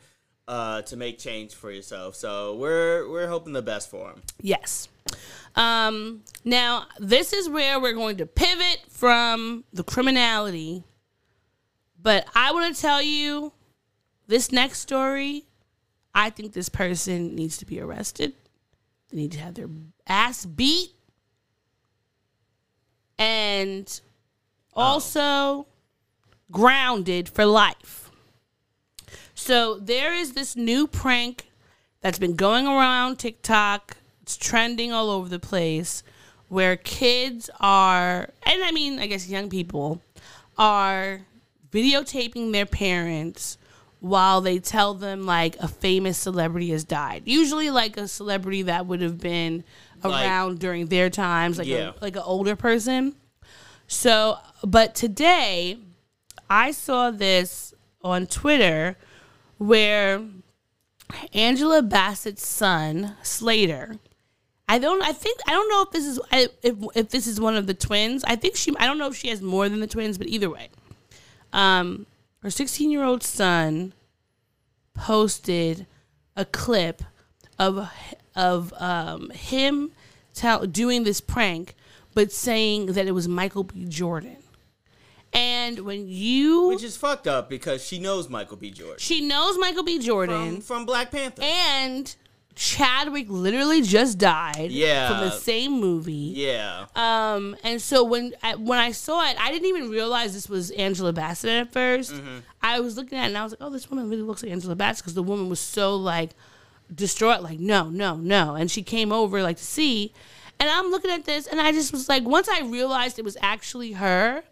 C: uh, to make change for yourself. So we're we're hoping the best for him.
D: Yes. Um now this is where we're going to pivot from the criminality. But I want to tell you this next story, I think this person needs to be arrested. They need to have their ass beat. And also grounded for life. So there is this new prank that's been going around TikTok. It's trending all over the place where kids are, and I mean, I guess young people are videotaping their parents while they tell them like a famous celebrity has died. Usually, like a celebrity that would have been
C: Like-
D: around during their times, like
C: Yeah.
D: a, like an older person. So, but today I saw this on Twitter where Angela Bassett's son, Slater, I don't I think I don't know if this is if if this is one of the twins. I think she I don't know if she has more than the twins, but either way. Um her 16-year-old son posted a clip of of um, him tell, doing this prank, but saying that it was Michael B. Jordan. And when you,
C: Which is fucked up because she knows Michael B. Jordan
D: she knows Michael B. Jordan,
C: from, from Black Panther.
D: and Chadwick literally just died
C: Yeah.
D: from the same movie.
C: yeah.
D: Um, and so when I, when I saw it, I didn't even realize this was Angela Bassett at 1st
C: Mm-hmm.
D: I was looking at it and I was like, oh, this woman really looks like Angela Bassett because the woman was so like distraught, like no, no, no, and she came over like to see, and I'm looking at this and I just was like, once I realized it was actually her,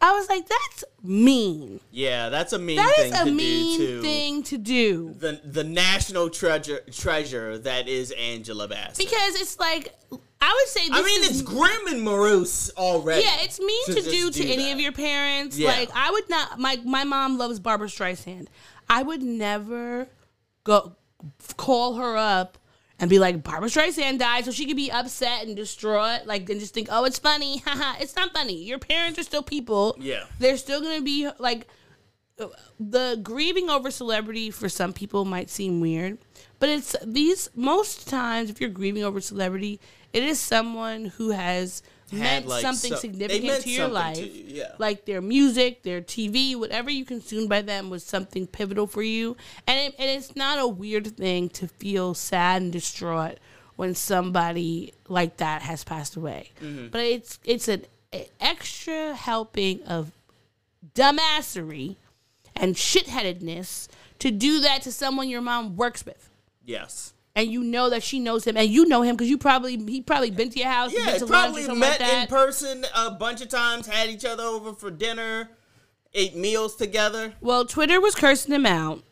D: I was like, that's mean.
C: Yeah, that's a mean
D: That
C: thing
D: is a
C: to
D: mean
C: do to
D: thing to do.
C: the the national treasure treasure that is Angela Bassett.
D: Because it's like I would say this
C: I mean, it's grim and morose already.
D: Yeah, it's mean to,
C: just
D: do to any
C: that.
D: of your parents.
C: Yeah.
D: Like I would not. My my mom loves Barbra Streisand. I would never go call her up and be like Barbra Streisand died, so she could be upset and distraught, like and just think, oh, it's funny. [laughs] Haha, it's not funny. Your parents are still people.
C: Yeah.
D: they're still gonna be like the grieving over celebrity for some people might seem weird, but it's these most times if you're grieving over celebrity, it is someone who has meant
C: like,
D: something
C: so- they
D: significant to your life.
C: to you, yeah.
D: Like their music, their TV, whatever you consumed by them was something pivotal for you. And, it, and it's not a weird thing to feel sad and distraught when somebody like that has passed away.
C: Mm-hmm.
D: But it's it's an extra helping of dumbassery and shitheadedness to do that to someone your mom works with.
C: Yes.
D: And you know that she knows him, and you know him because you probably he probably been to your house,
C: Yeah,
D: been to lunch or
C: probably met
D: like that.
C: in person a bunch of times, had each other over for dinner, ate meals together.
D: Well, Twitter was cursing him out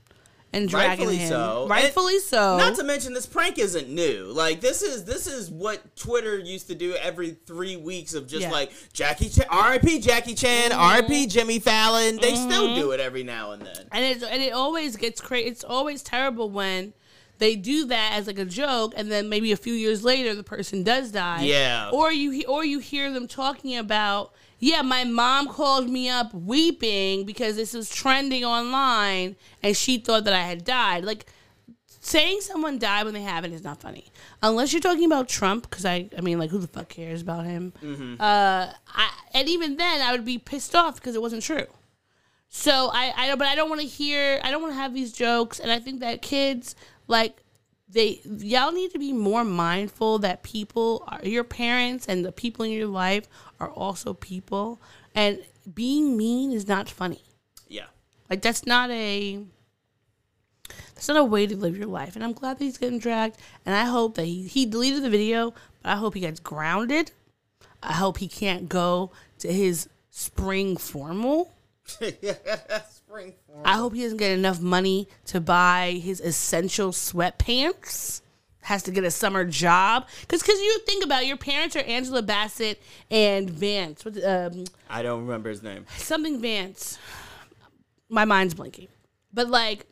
D: and dragging
C: Rightfully
D: him.
C: so.
D: Rightfully
C: And
D: so.
C: Not to mention this prank isn't new. Like this is this is what Twitter used to do every three weeks of just
D: Yeah.
C: like Jackie Chan, R.I.P. Jackie Chan, mm-hmm. R.I.P. Jimmy Fallon. They still mm-hmm. do it every now and then.
D: and it and it always gets crazy. It's always terrible when they do that as like a joke, and then maybe a few years later the person does die.
C: Yeah.
D: Or you or you hear them talking about, yeah, my mom called me up weeping because this was trending online, and she thought that I had died. Like saying someone died when they haven't is not funny. Unless you're talking about Trump, because I, I mean, like, who the fuck cares about him? Uh, I, and even then, I would be pissed off because it wasn't true. So I, I but I don't want to hear, I don't want to have these jokes, and I think that kids, like, they, y'all need to be more mindful that people, are, your parents and the people in your life are also people, and being mean is not funny.
C: Yeah.
D: Like that's not a that's not a way to live your life. And I'm glad that he's getting dragged. And I hope that he, he deleted the video, but I hope he gets grounded. I hope he can't go to his spring formal. [laughs]
C: Spring form.
D: I hope he doesn't get enough money to buy his essential sweatpants. Has to get a summer job because because you think about it, your parents are Angela Bassett and Vance. What um,
C: I don't remember his name.
D: something Vance. My mind's blinking. But like,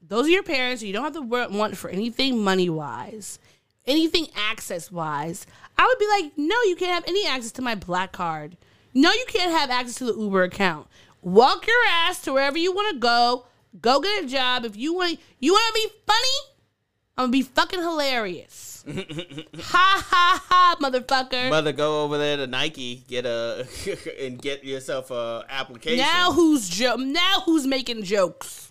D: those are your parents. You don't have to want for anything money wise, anything access wise. I would be like, no, you can't have any access to my black card. No, you can't have access to the Uber account. Walk your ass to wherever you want to go. Go get a job. If you want, you want to be funny. I'm gonna be fucking hilarious. [laughs] ha ha ha, motherfucker.
C: Mother, go over there to Nike, get a [laughs] and get yourself a application.
D: Now who's jo- now who's making jokes?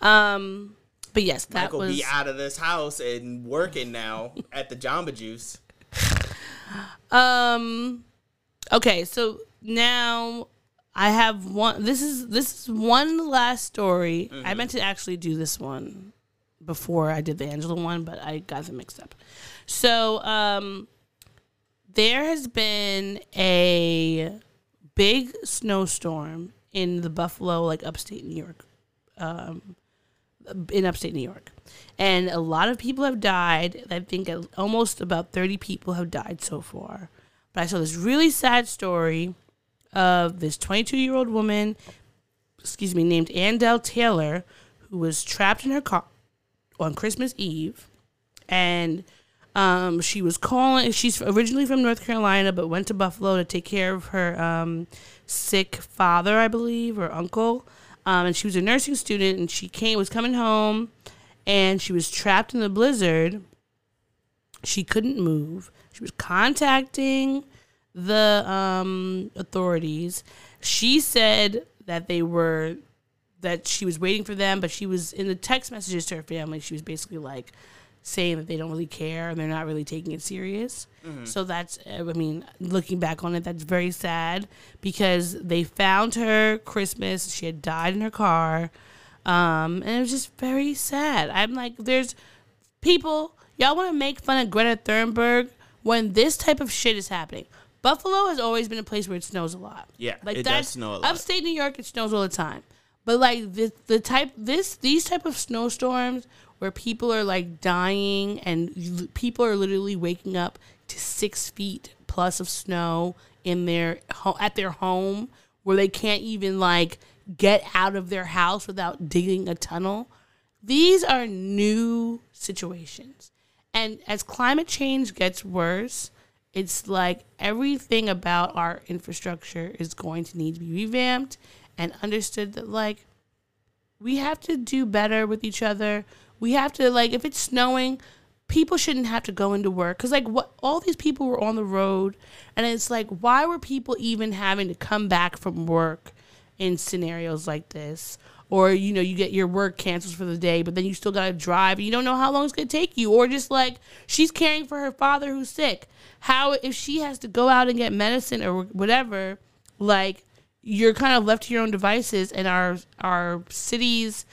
D: Um, but yes, that
C: Michael
D: was
C: be out of this house and working now [laughs] at the Jamba Juice.
D: um. Okay, so now I have one. This is this is one last story. I meant to actually do this one before I did the Angela one, but I got them mixed up. So um, there has been a big snowstorm in the Buffalo, like upstate New York um, in upstate New York. And a lot of people have died. I think almost about 30 people have died so far. But I saw this really sad story of this 22 year old woman, excuse me, named Andell Taylor, who was trapped in her car on Christmas Eve. And um, she was calling, she's originally from North Carolina, but went to Buffalo to take care of her um, sick father, I believe, or uncle. Um, and she was a nursing student, and she came was coming home, and she was trapped in the blizzard. She couldn't move. She was contacting the um, authorities. She said that they were that she was waiting for them, but she was in the text messages to her family. She was basically like saying that they don't really care and they're not really taking it serious. So that's, I mean, looking back on it, that's very sad because they found her Christmas. She had died in her car. Um, and it was just very sad. I'm like, there's people, y'all want to make fun of Greta Thunberg when this type of shit is happening. Buffalo has always been a place where it snows a lot.
C: Yeah,
D: like
C: it does snow a lot.
D: upstate New York. It snows all the time. But like the the type this these type of snowstorms where people are like dying and people are literally waking up to six feet plus of snow in their at their home where they can't even like get out of their house without digging a tunnel. These are new situations. And as climate change gets worse, it's like everything about our infrastructure is going to need to be revamped and understood that like we have to do better with each other. We have to like if it's snowing, people shouldn't have to go into work cuz like what all these people were on the road and it's like why were people even having to come back from work in scenarios like this? Or you know, you get your work canceled for the day, but then you still gotta drive. And you don't know how long it's gonna take you. Or just like she's caring for her father who's sick. How if she has to go out and get medicine or whatever, like you're kind of left to your own devices, and our our city's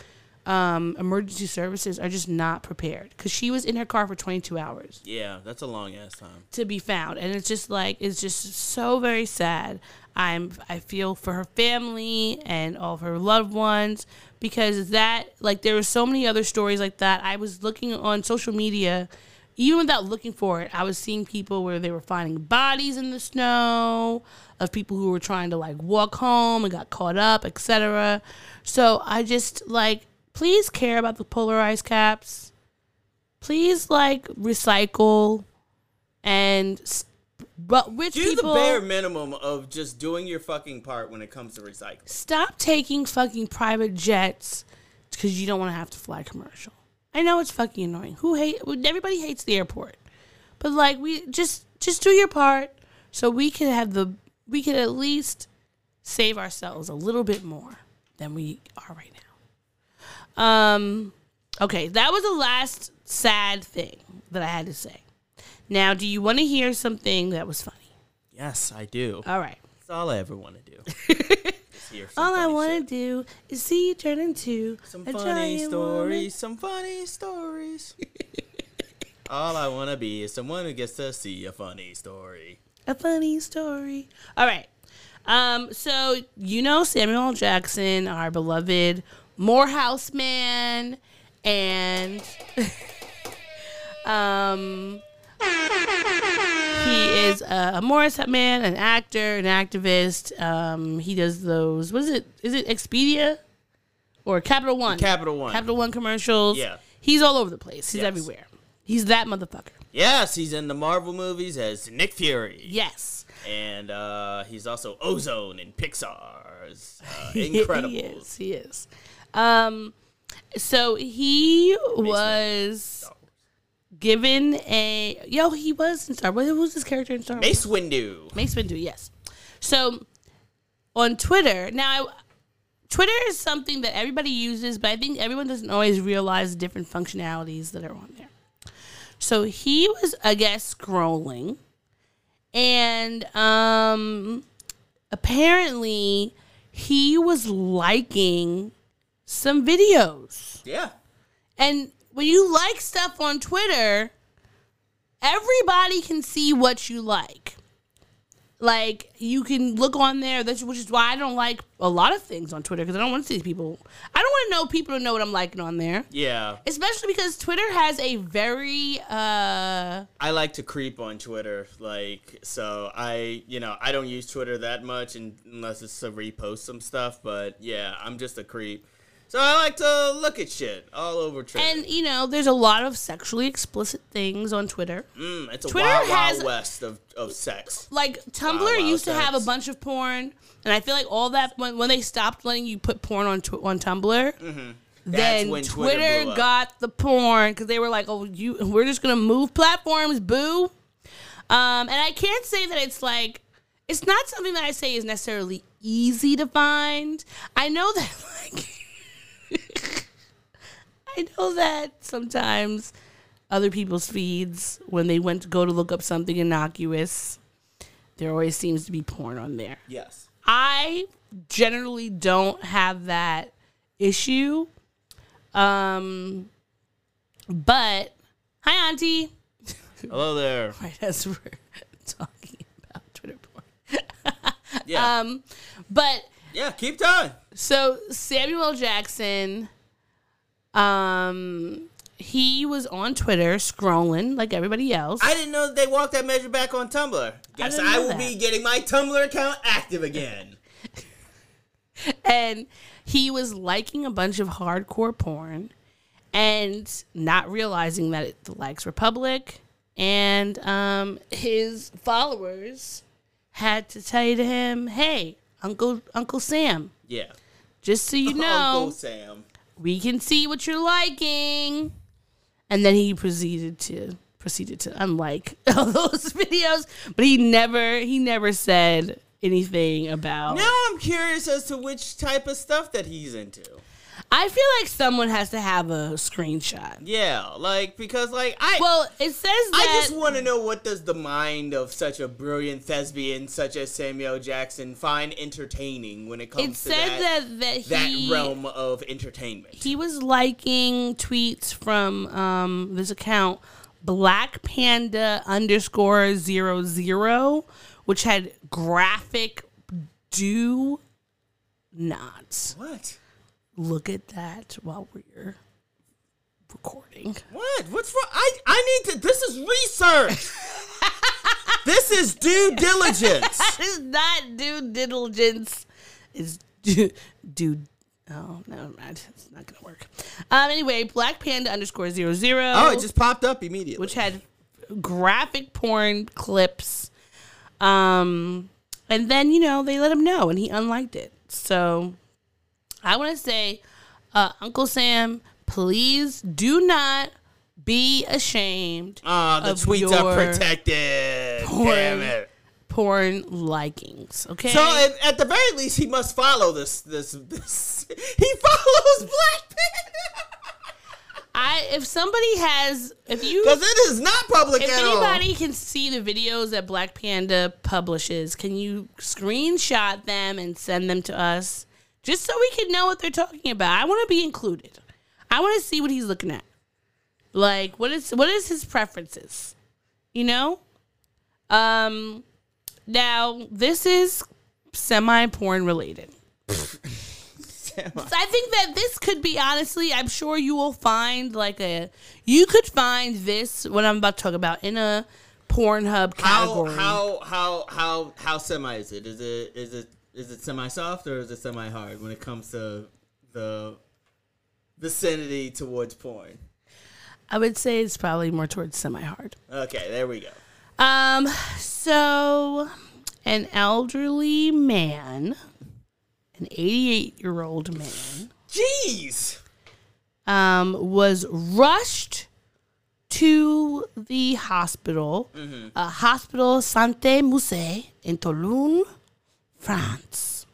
D: um, emergency services are just not prepared because she was in her car for 22 hours
C: Yeah, that's a long ass time.
D: to be found and it's just like it's just so very sad i'm i feel for her family and all of her loved ones because that like there were so many other stories like that i was looking on social media even without looking for it i was seeing people where they were finding bodies in the snow of people who were trying to like walk home and got caught up etc so i just like please care about the polarized caps. Please like recycle and but rich
C: Do
D: people
C: the bare minimum of just doing your fucking part when it comes to recycling.
D: stop taking fucking private jets because you don't want to have to fly commercial. I know it's fucking annoying. Who hate? Everybody hates the airport, but like we just just do your part so we can have the we can at least save ourselves a little bit more than we are right now. Um, okay, that was the last sad thing that I had to say. Now, do you want to hear something that was funny?
C: Yes, I do.
D: All right.
C: That's all I ever want to do. [laughs] Just hear some
D: All I want to do is see you turn into
C: Some
D: a
C: funny stories.
D: woman.
C: Some funny stories. [laughs] all I want to be is someone who gets to see a funny story.
D: A funny story. All right. Um, so you know Samuel Jackson, our beloved Morehouse man, and [laughs] um, he is a Morris man, an actor, an activist. Um, he does those. What is it? Is it Expedia or Capital One?
C: Capital One.
D: Capital One commercials.
C: Yeah.
D: He's all over the place. He's
C: Yes.
D: everywhere. He's that motherfucker.
C: Yes, he's in the Marvel movies as Nick Fury.
D: Yes.
C: And uh, he's also Frozone in Pixar's uh, [laughs]
D: he
C: Incredibles.
D: is. He is. Um, so he was given a yo. He was in Star. What was his character in Star? Wars?
C: Mace Windu.
D: Mace Windu. Yes. So on Twitter now. Twitter is something that everybody uses, but I think everyone doesn't always realize the different functionalities that are on there. So he was, I guess, scrolling, and um, apparently he was liking some videos.
C: Yeah.
D: And when you like stuff on Twitter, everybody can see what you like. Like you can look on there, that's which is why I don't like a lot of things on Twitter because I don't want to see people. I don't want to know people to know what I'm liking on there,
C: Yeah.
D: especially because Twitter has a very uh
C: I like to creep on Twitter, like so. I, you know, I don't use Twitter that much, and, unless it's to repost some stuff. But yeah, I'm just a creep, so I like to look at shit all over Twitter.
D: and you know there's a lot of sexually explicit things on Twitter.
C: mm, it's a
D: Twitter
C: wild,
D: has-
C: wild west of, of sex.
D: like Tumblr
C: wow,
D: used to have a bunch of porn, and I feel like all that when, when they stopped letting you put porn on tw- on Tumblr,
C: That's
D: then
C: when Twitter
D: Twitter, got the porn because they were like, "Oh, you, we're just gonna move platforms, boo." Um, and I can't say that it's like it's not something that I say is necessarily easy to find. I know that [laughs] like [laughs] I know that sometimes other people's feeds when they went to go to look up something innocuous, there always seems to be porn on there.
C: Yes.
D: I generally don't have that issue. Um, but hi, Auntie. [laughs]
C: Hello there.
D: Right as we're [laughs] talking about Twitter porn.
C: Yeah.
D: Um, but
C: yeah. Keep going.
D: so Samuel Jackson, um, he was on Twitter scrolling like everybody else.
C: I didn't know that they walked that measure back on Tumblr. Guess
D: didn't
C: I, will
D: that.
C: be getting my Tumblr account active again. [laughs]
D: and he was liking a bunch of hardcore porn and not realizing that it, the likes were public and um, his followers had to tell to him hey uncle uncle sam
C: Yeah.
D: just so you [laughs] know
C: Uncle Sam.
D: we can see what you're liking and then he proceeded to proceeded to unlike [laughs] all those [laughs] videos but he never he never said anything about
C: Now I'm curious as to which type of stuff that he's into.
D: I feel like someone has to have a screenshot.
C: Yeah, like because like I
D: Well, it says that
C: I just want to know what does the mind of such a brilliant thespian such as Samuel Jackson find entertaining when it comes
D: it
C: to
D: said
C: that
D: that that,
C: that realm of entertainment.
D: he was liking tweets from um this account Black Panda underscore zero zero, which had graphic do not
C: What?
D: Look at that while we're recording.
C: What? What's wrong? I I need to. This is research. [laughs] this is due diligence. [laughs]
D: That is not due diligence. It's due, due Oh, never mind. It's not gonna work. Um. Anyway, Black Panda underscore zero zero.
C: Oh, it just popped up immediately.
D: which had graphic porn clips. Um, and then you know they let him know, and he unliked it. So I want to say, uh, Uncle Sam, please do not be ashamed.
C: Ah, the tweets are protected.
D: porn.
C: Damn it.
D: Porn likings, okay?
C: So at, at the very least, he must follow this. This. this. [laughs] He follows Black Panther
D: I if somebody has if you
C: because it is not public
D: if
C: at all.
D: anybody can see the videos that Black Panda publishes, can you screenshot them and send them to us just so we can know what they're talking about? I want to be included. I want to see what he's looking at. Like what is what is his preferences? You know? Um now this is semi porn related. I think that this could be honestly, I'm sure you will find like a you could find this what I'm about to talk about in a Pornhub
C: how
D: category.
C: how how how how semi is it? Is it is it is it semi soft or is it semi hard when it comes to the vicinity towards porn?
D: I would say it's probably more towards semi hard.
C: Okay, there we go.
D: Um so an elderly man, an 88 year old man,
C: Jeez.
D: um, was rushed to the hospital, uh, Hospital Sainte-Musse in Toulon, France.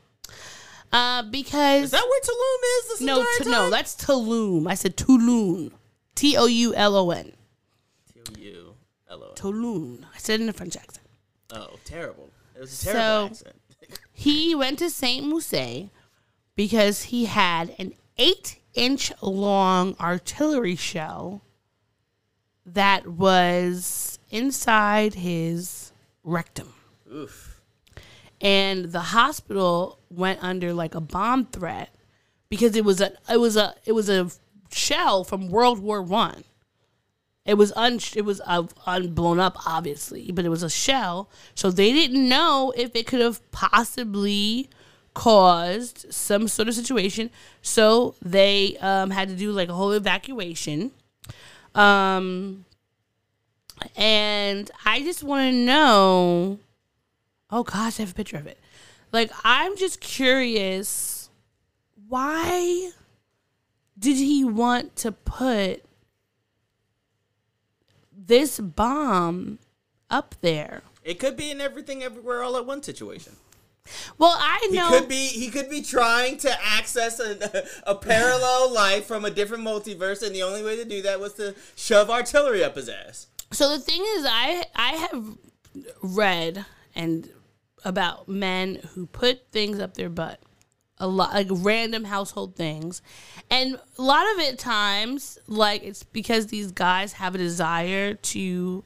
D: Uh, because
C: Is that where Tulum is? This
D: no, t- no, that's Tulum. I said Toulon, T O U L O N,
C: T-O-U. L-O.
D: Toulon. I said it in a French accent.
C: Oh, terrible. It was a terrible
D: So-
C: accent. [laughs]
D: He went to Sainte-Musse because he had an eight inch long artillery shell that was inside his rectum.
C: Oof.
D: And the hospital went under like a bomb threat because it was a it was a it was a shell from World War One. It was un it was uh, unblown up, obviously, but it was a shell, so they didn't know if it could have possibly caused some sort of situation. So they um, had to do like a whole evacuation. Um, and I just want to know. Oh gosh, I have a picture of it. Like I'm just curious, why did he want to put this bomb up there?
C: It could be in everything everywhere all at one situation.
D: Well, I know He
C: could be he could be trying to access a, a parallel [laughs] life from a different multiverse, and the only way to do that was to shove artillery up his ass.
D: So the thing is, I I have read and about men who put things up their butt, a lot like random household things, and a lot of it times like it's because these guys have a desire to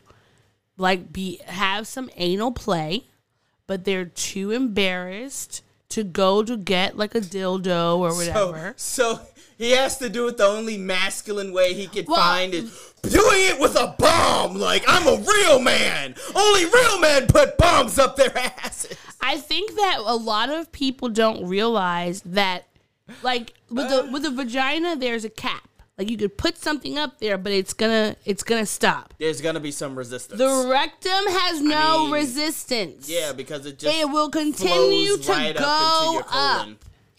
D: like be have some anal play, but they're too embarrassed to go to get like a dildo or whatever.
C: So, so he has to do it the only masculine way he could
D: Well-
C: find is doing it with a bomb. Like I'm a real man. Only real men put bombs up their asses.
D: I think that a lot of people don't realize that, like with the with a vagina, there's a cap. Like you could put something up there, but it's gonna it's gonna stop.
C: There's gonna be some resistance.
D: The rectum has no
C: mean,
D: resistance.
C: yeah, because it just
D: it will continue to
C: right
D: go
C: up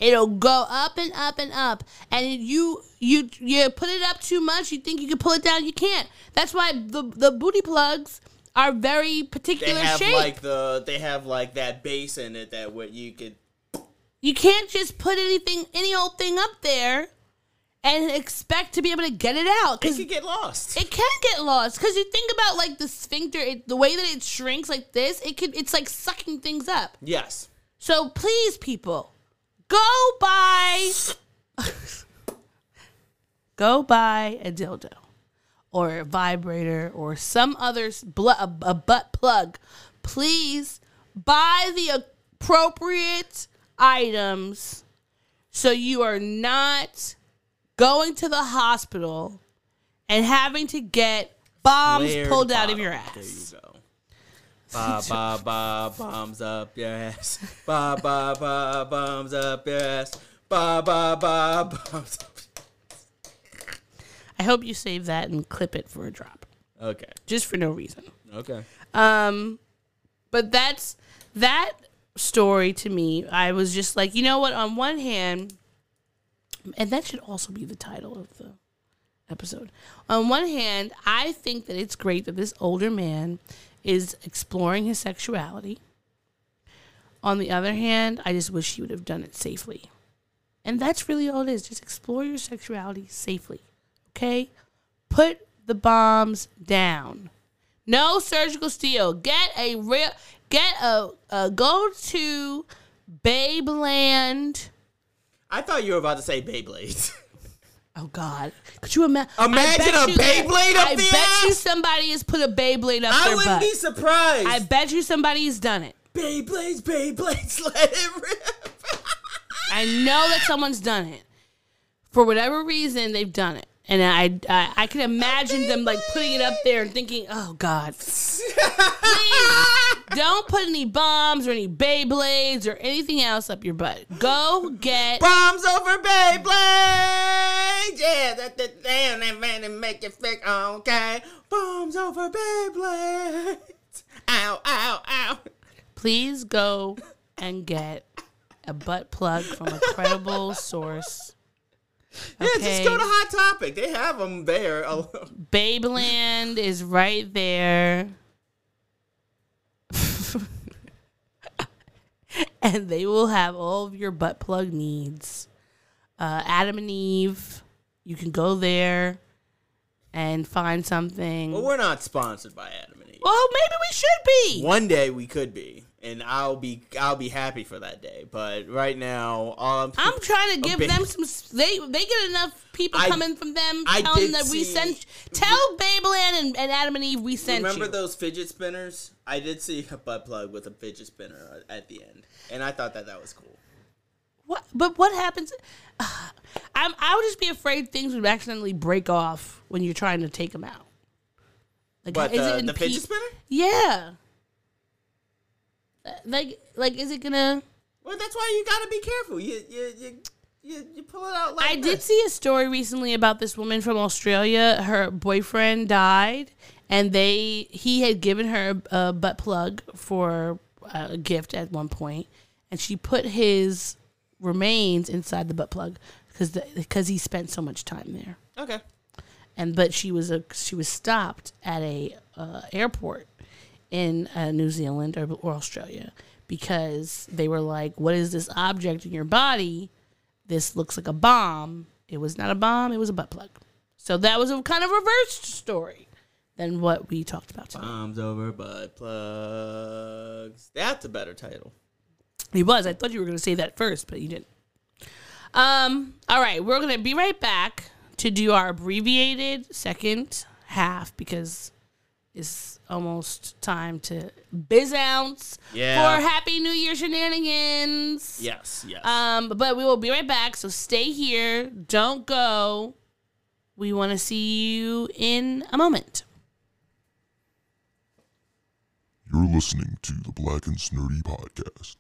C: into your
D: up.
C: colon.
D: It'll go up and up and up, and you you you put it up too much. You think you can pull it down, you can't. That's why the the booty plugs are very
C: They
D: particular
C: have
D: shape.
C: like the they have like that base in it that what you could
D: You can't just put anything, any old thing up there and expect to be able to get it out
C: it could get lost.
D: it can get lost. Because you think about like the sphincter, it, the way that it shrinks like this, it could, it's like sucking things up.
C: yes.
D: So please, people, go buy, go buy a dildo or a vibrator or some other bl- a, a butt plug. Please buy the appropriate items so you are not going to the hospital and having to get bombs
C: Flared
D: pulled out of your
C: There
D: ass.
C: you go. Ba ba ba bombs up your ass. Ba ba ba bombs up your ass. Ba ba ba ba.
D: I hope you save that and clip it for a drop,
C: Okay.
D: just for no reason.
C: Okay.
D: Um, but that's that story to me. I was just like, you know what? On one hand, and that should also be the title of the episode. On one hand, I think that it's great that this older man is exploring his sexuality. On the other hand, I just wish he would have done it safely. And that's really all it is. Just explore your sexuality safely. Okay? Put the bombs down. No surgical steel. Get a real get a, a go to Babeland.
C: I thought you were about to say Beyblades. [laughs]
D: Oh God! Could you ima-
C: Imagine
D: I
C: a
D: bet you that-
C: Beyblade up
D: there?
C: I
D: bet you somebody has put a Beyblade up
C: there.
D: I
C: wouldn't
D: butt.
C: be surprised.
D: I bet you somebody's done it.
C: Beyblades, Beyblades, [laughs] let it rip.
D: I know that someone's done it. For whatever reason, they've done it. And I, I, I can imagine them like putting it up there and thinking, "Oh God, please don't put any bombs or any Beyblades or anything else up your butt. Go get
C: Bombs over Beyblades. Yeah, that that damn that man and make it fake. Okay. Bombs over Beyblades. Ow, ow, ow.
D: please go and get a butt plug from a credible source.
C: Yeah, just go to Hot Topic. They have them there. [laughs]
D: Babeland is right there. [laughs] and they will have all of your butt plug needs. Uh, Adam and Eve, you can go there and find something.
C: Well, we're not sponsored by Adam and Eve.
D: well, maybe we should be.
C: One day we could be, and I'll be I'll be happy for that day. But right now, all I'm,
D: I'm [laughs] trying to give them some. They they get enough people
C: I-
D: coming from them.
C: I
D: Tell them that we
C: see-
D: sent. Tell Babeland and, and Adam and Eve we sent
C: Remember
D: you.
C: those fidget spinners? I did see a butt plug with a fidget spinner uh, at the end, and I thought that that was cool.
D: What? But what happens? [sighs] I'm. I would just be afraid things would accidentally break off when you're trying to take them out. Like,
C: But
D: is
C: the,
D: it in
C: the
D: pe-
C: fidget spinner?
D: Yeah. Like, like, is it gonna?
C: Well, that's why you gotta be careful. You you you you, you pull it out like
D: I did see a story recently about this woman from Australia. Her boyfriend died, and they he had given her a butt plug for a gift at one point, and she put his remains inside the butt plug because because he spent so much time there.
C: Okay.
D: and but she was a she was stopped at a uh, airport in uh, New Zealand or, or Australia because they were like, "What is this object in your body? This looks like a bomb." It was not a bomb; it was a butt plug. So that was a kind of reversed story than what we talked about tonight.
C: Bombs over butt plugs. That's a better title.
D: He was. I thought you were going to say that first, but you didn't. Um. All right, we're going to be right back to do our abbreviated second half because it's almost time to biz ounce
C: Yeah.
D: for Happy New Year shenanigans.
C: Yes, yes.
D: Um. But we will be right back. So stay here. Don't go. We want to see you in a moment.
E: You're listening to the Black and Snurdy Podcast.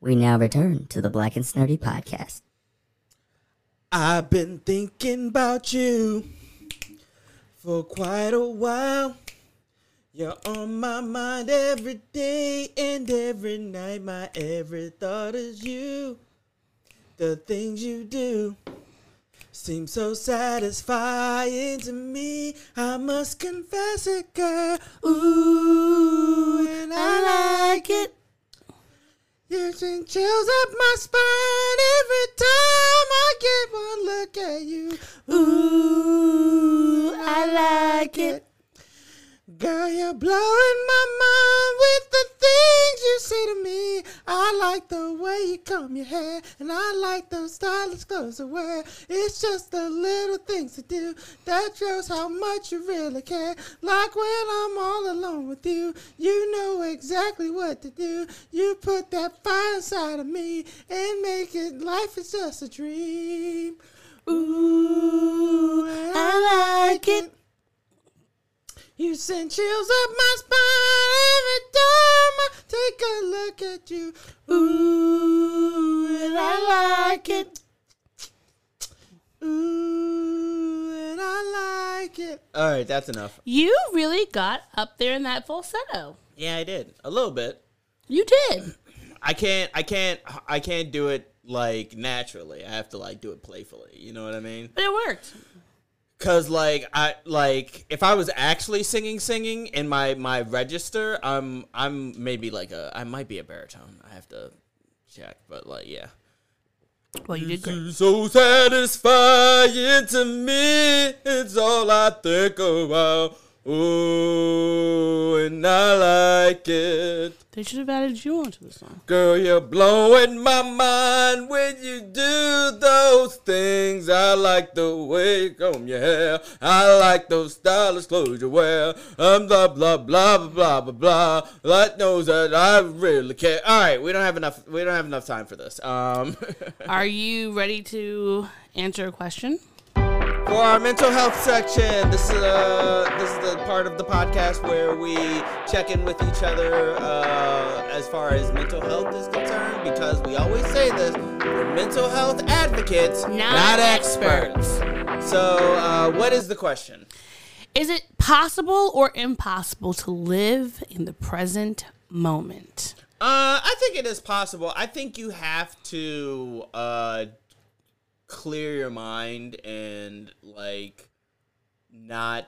A: We now return to the Black and Snurdy podcast.
C: I've been thinking about you for quite a while. You're on my mind every day and every night. My every thought is you. The things you do seem so satisfying to me. I must confess it, girl. Ooh, and I like it. You send chills up my spine every time I get one look at you. Ooh, I like it. Girl, you're blowing my mind with the things you say to me. I like the way you comb your hair, and I like those stylish clothes you wear. It's just the little things to do that shows how much you really care. Like when I'm all alone with you, you know exactly what to do. You put that fire inside of me and make it life is just a dream. Ooh, I like it. You send chills up my spine every time I take a look at you. Ooh, and I like it. Ooh, and I like it. All right, that's enough.
D: You really got up there in that falsetto.
C: Yeah, I did a little bit.
D: You did.
C: I can't, I can't, I can't do it like naturally. I have to like do it playfully. You know what I mean?
D: But it worked.
C: Cause like I like if I was actually singing singing in my my register, I'm I'm maybe like a I might be a baritone. I have to check, but like yeah.
D: Well, you did great.
C: So satisfying to me. It's all I think about. Ooh, and I like it.
D: They should have added you onto the song.
C: Girl, you're blowing my mind when you do those things. I like the way you comb your hair. I like those stylish clothes you wear. I'm blah blah blah blah blah blah blah. That knows that I really care. All right, we don't have enough. We don't have enough time for this. Um, [laughs]
D: Are you ready to answer a question?
C: For our mental health section, this is uh, this is the part of the podcast where we check in with each other uh, as far as mental health is concerned. Because we always say this, we're mental health advocates, not,
D: Not
C: experts. So, uh, what is the question?
D: Is it possible or impossible to live in the present moment?
C: Uh, I think it is possible. I think you have to uh, clear your mind and like not.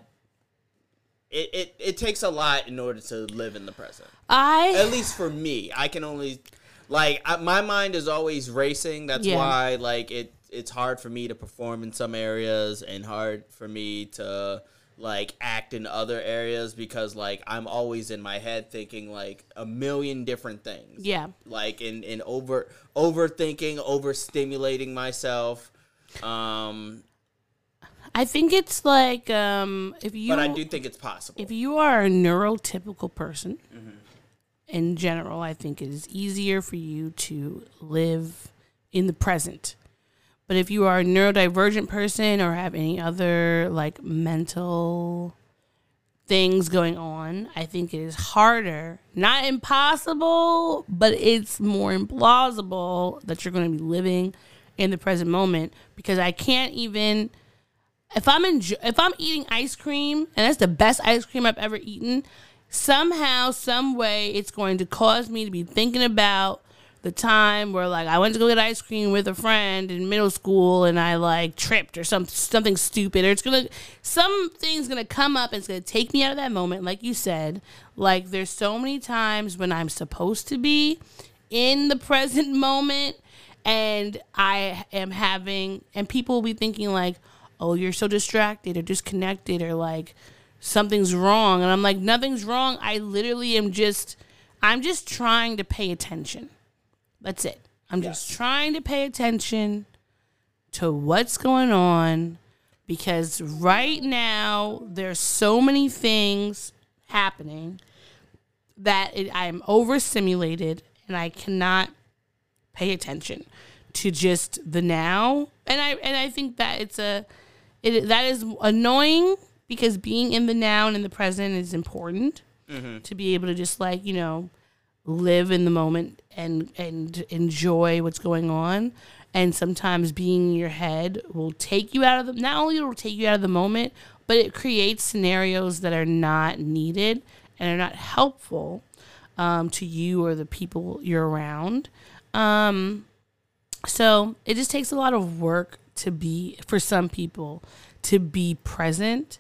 C: It, it, it takes a lot in order to live in the present.
D: I
C: At least for me, I can only like I, my mind is always racing. That's
D: Yeah.
C: why like it it's hard for me to perform in some areas and hard for me to like act in other areas because like I'm always in my head thinking like a million different things.
D: yeah.
C: Like in in over overthinking, overstimulating myself. Um
D: I think it's like um if you
C: but I do think it's possible.
D: if you are a neurotypical person in general, I think it is easier for you to live in the present. But if you are a neurodivergent person or have any other like mental things going on, I think it is harder, not impossible, but it's more implausible that you're going to be living in the present moment because I can't even if I'm enjo- if I'm eating ice cream and that's the best ice cream I've ever eaten, somehow, some way, it's going to cause me to be thinking about the time where like I went to go get ice cream with a friend in middle school and I like tripped or some something stupid or it's gonna something's gonna come up and it's gonna take me out of that moment, like you said. Like there's so many times when I'm supposed to be in the [laughs] present moment and I am having and people will be thinking like, "Oh, you're so distracted or disconnected or like something's wrong." And I'm like, "Nothing's wrong. I literally am just I'm just trying to pay attention." That's it. I'm just trying to pay attention to what's going on because right now there's so many things happening that it, I'm overstimulated and I cannot pay attention to just the now. And I and I think that it's a it that is annoying because being in the now and in the present is important mm-hmm. to be able to just like you know live in the moment and and enjoy what's going on. And sometimes being in your head will take you out of the not only it will take you out of the moment but it creates scenarios that are not needed and are not helpful um, to you or the people you're around. Um, so it just takes a lot of work to be for some people to be present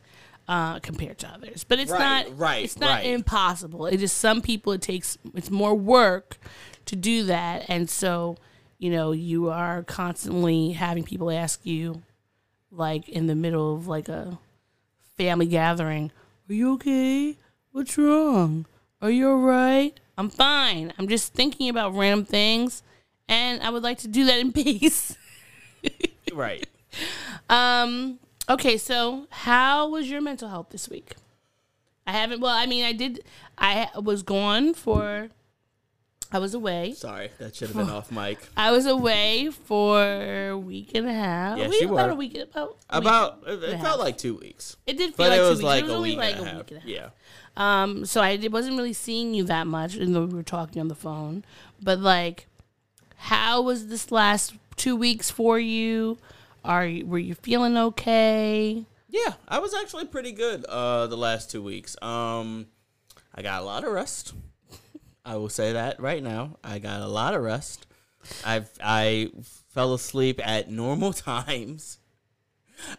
D: uh, compared to others. But it's
C: Right,
D: not
C: right,
D: It's not
C: right.
D: impossible. It just some people it takes it's more work to do that, and so you know you are constantly having people ask you, like in the middle of like a family gathering, "Are you okay? What's wrong? Are you alright? I'm fine. I'm just thinking about random things, and I would like to do that in [laughs] peace."
C: right.
D: Um. Okay. So, how was your mental health this week? I haven't. Well, I mean, I did. I was gone for I was away.
C: Sorry, that should have been off mic.
D: I was away for a week and a half.
C: Yes,
D: we,
C: you
D: about
C: were.
D: a week. About a
C: About
D: week
C: it, felt like two weeks,
D: it did feel
C: but
D: like
C: it
D: two
C: was
D: weeks.
C: like
D: it was
C: a
D: only
C: week,
D: like
C: a half.
D: week and a half.
C: Yeah.
D: Um, so I did- wasn't really seeing you that much, even though we were talking on the phone. But like, how was this last two weeks for you? Are you, were you feeling okay?
C: Yeah, I was actually pretty good uh the last two weeks. Um I got a lot of rest. I will say that right now. I got a lot of rest. I've I fell asleep at normal [laughs] times.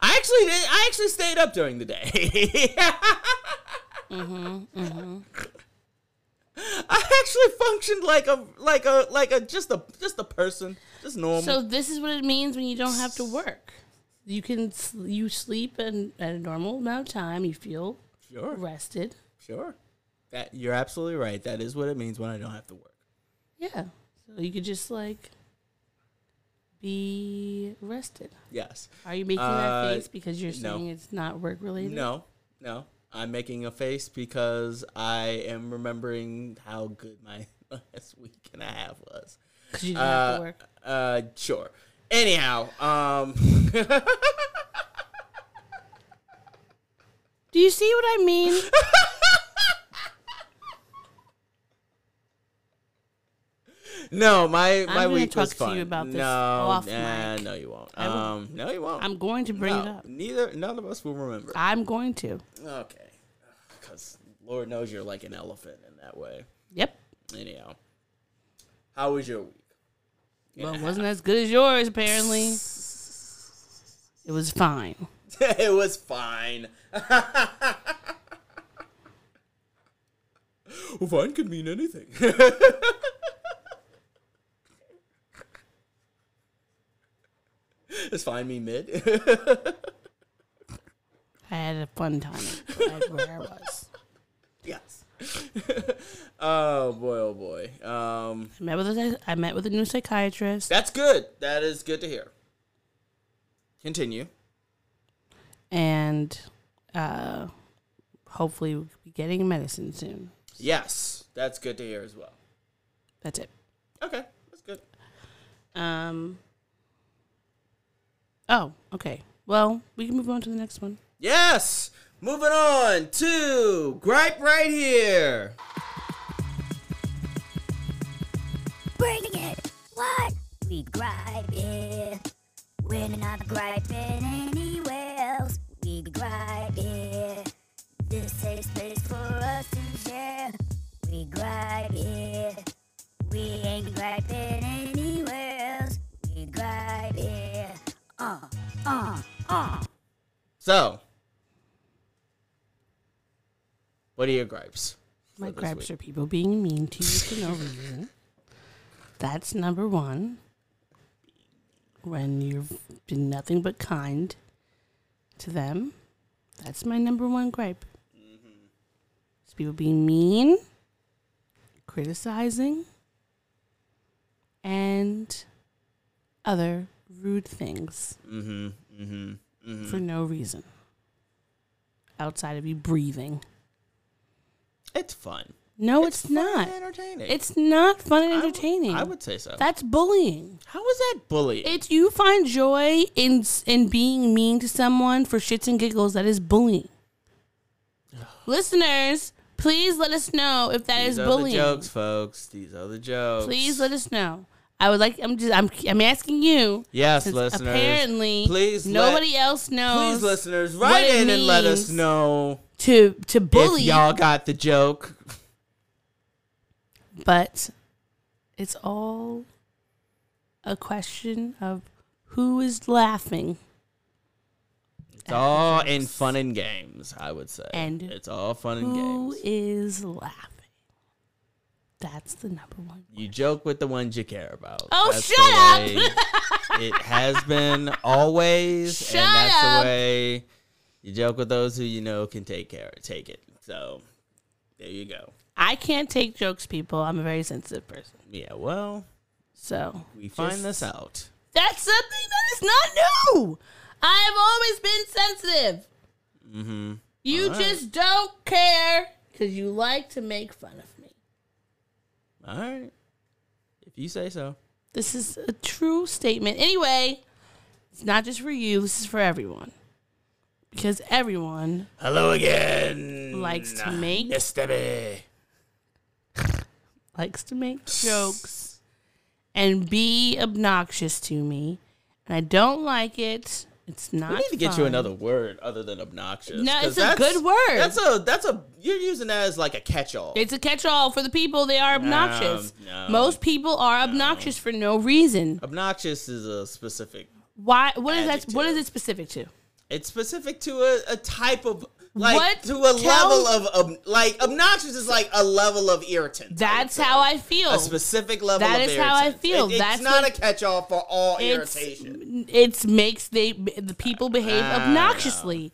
C: I actually did I actually stayed up during the day. [laughs] I actually functioned like a like a like a just a just a person, just normal.
D: So this is what it means when you don't have to work. You can you sleep and at a normal amount of time. You feel
C: sure.
D: rested.
C: Sure. That you're absolutely right. That is what it means when I don't have to work.
D: Yeah. So you could just like be rested.
C: Yes.
D: Are you making
C: Uh,
D: that face because you're
C: no.
D: saying it's not work related?
C: No, no. I'm making a face because I am remembering how good my [laughs] last week and a half was.
D: Because you didn't have
C: Uh,
D: to work.
C: uh, sure. Anyhow, um, [laughs] [laughs]
D: Do you see what I mean? [laughs]
C: no, my my
D: gonna
C: week
D: talk
C: was
D: to you about this
C: no,
D: off
C: nah,
D: mic.
C: no, you won't.
D: I will.
C: Um, no, you won't.
D: I'm going to bring it up.
C: Neither, none of us will remember.
D: I'm going to.
C: Okay, [sighs] because Lord knows you're like an elephant in that way.
D: Yep.
C: Anyhow, how was your week?
D: Well, it wasn't as good as yours, apparently. It was fine. [laughs]
C: it was fine. [laughs] well, fine could mean anything. [laughs] Does fine me mid? [laughs]
D: I had a fun time at where I was.
C: yes. [laughs] oh boy, oh boy. Um,
D: I met with a, I met with a new psychiatrist,
C: that's good. That is good to hear. Continue.
D: and uh, hopefully we'll be getting medicine soon.
C: Yes, that's good to hear as well.
D: That's it.
C: Okay, that's good.
D: Um. Oh, okay. Well, we can move on to the next one.
C: Yes. Moving on to gripe right here.
B: Bringing it. What? We gripe it. We're not griping anywhere else. We gripe it. This safe space for us to share. We gripe it. We ain't griping uh.
C: So, what are your gripes?
D: My gripes
C: week?
D: are people being mean to you for no reason. That's number one. When you've been nothing but kind to them, that's my number one gripe. It's people being mean, criticizing, and other rude things
C: Mm-hmm. Mm-hmm. Mm-hmm.
D: for no reason outside of you breathing.
C: It's fun.
D: No, it's,
C: fun
D: not.
C: and entertaining.
D: It's not fun and entertaining.
C: I would say so.
D: That's bullying.
C: How is that bullying?
D: It's you find joy in in being mean to someone for shits and giggles. That is bullying. Listeners, please let us know if that is
C: These are
D: bullying.
C: the jokes, folks. These are the jokes.
D: Please let us know. I would like. I'm just. I'm. I'm asking you.
C: Yes, listeners.
D: Apparently,
C: please let-
D: nobody else knows.
C: Please, listeners, write in and let us know
D: to to bully.
C: if y'all got the joke.
D: but it's all a question of who is laughing
C: It's all in fun and games, I would say.
D: And
C: it's all fun and games.
D: Who is laughing? That's the number one.
C: You joke with the ones you care about.
D: Oh,
C: That's
D: shut up!
C: it has been always,
D: Shut
C: and that's
D: up!
C: the way you joke with those who you know can take care, take it. So there you go.
D: I can't take jokes, people. I'm a very sensitive person.
C: Yeah, well,
D: So
C: we find
D: just-
C: this out.
D: That's something that is not new. I've always been sensitive.
C: Mm-hmm.
D: You
C: right.
D: just don't care because you like to make fun of me.
C: All right. If you say so.
D: This is a true statement. Anyway, it's not just for you, this is for everyone. Because everyone
C: Hello again.
D: Likes to make-
C: Yes, Debbie. [laughs]
D: likes to make jokes and be obnoxious to me. And I don't like it. It's not
C: We need to get you another word other than obnoxious.
D: No, it's a good word.
C: That's a that's a you're using that as like a catch-all.
D: It's a catch-all for the people. They are obnoxious.
C: no.
D: Most people are obnoxious for no reason.
C: obnoxious is a specific.
D: Why? What is that? What
C: Adjective.
D: is it specific to?
C: It's specific to a, a type of like
D: What?
C: to a level of, of like obnoxious is like a level of irritant.
D: That's how I feel.
C: a specific level.
D: That
C: of
D: is how I feel.
C: It- it's
D: That's
C: not
D: what-
C: a catch-all for all
D: it's
C: irritation.
D: it's makes they the people behave
C: Ah,
D: obnoxiously,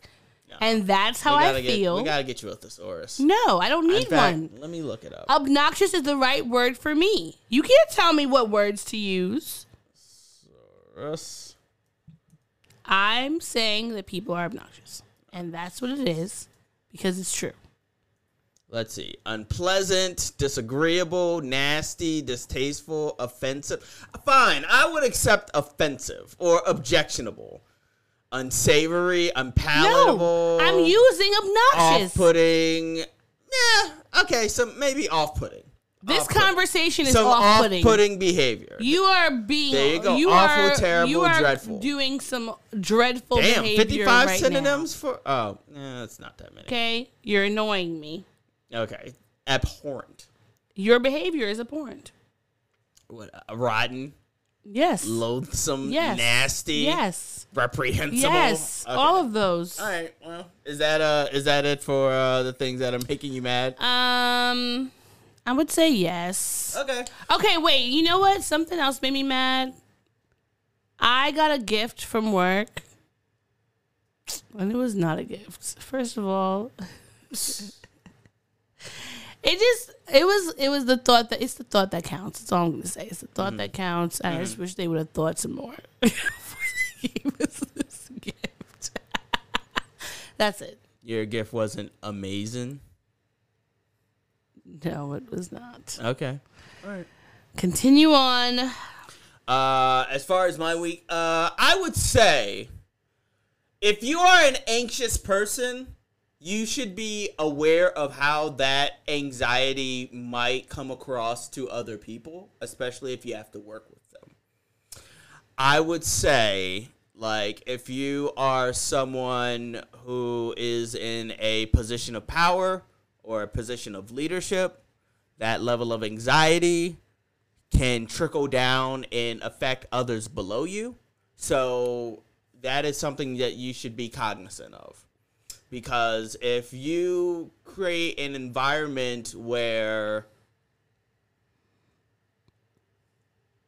D: and that's how I
C: gotta get-
D: feel.
C: we gotta get you a thesaurus.
D: no, I don't need
C: fact,
D: one.
C: Let me look it up.
D: Obnoxious is the right word for me. You can't tell me what words to use.
C: Thesaurus.
D: I'm saying that people are obnoxious, and that's what it is because it's true.
C: Let's see. Unpleasant, disagreeable, nasty, distasteful, offensive. Fine, I would accept offensive or objectionable. Unsavory, unpalatable.
D: No, I'm using obnoxious.
C: off-putting. Yeah, okay, so maybe off-putting.
D: This
C: Off-putting.
D: conversation is
C: Some
D: off-putting.
C: off-putting behavior. You
D: are being
C: There you go.
D: You
C: Awful,
D: are,
C: terrible,
D: you are
C: dreadful.
D: doing some dreadful
C: Damn,
D: behavior
C: 55
D: right
C: synonyms for. Oh, yeah, that's not that many.
D: Okay, you're annoying me.
C: Okay. Abhorrent.
D: Your behavior is abhorrent.
C: What? Uh, rotten,
D: Yes.
C: loathsome,
D: Yes.
C: nasty,
D: Yes.
C: reprehensible.
D: Yes.
C: Okay.
D: All of those.
C: All right. Well, is that uh is that it for uh the things that are making you mad?
D: Um, I would say yes.
C: Okay.
D: Okay, wait. You know what? Something else made me mad. I got a gift from work, and it was not a gift. First of all, [laughs] it just it was it was the thought that it's the thought that counts. That's all I'm gonna say. It's the thought mm-hmm. that counts. And I just mm-hmm. wish they would have thought some more [laughs] before they gave us this gift. [laughs] That's it.
C: Your gift wasn't amazing.
D: No, it was not.
C: Okay. All right.
D: Continue on.
C: Uh, as far as my week, uh, I would say if you are an anxious person, you should be aware of how that anxiety might come across to other people, especially if you have to work with them. I would say, like, if you are someone who is in a position of power or a position of leadership, that level of anxiety can trickle down and affect others below you. So that is something that you should be cognizant of. Because if you create an environment where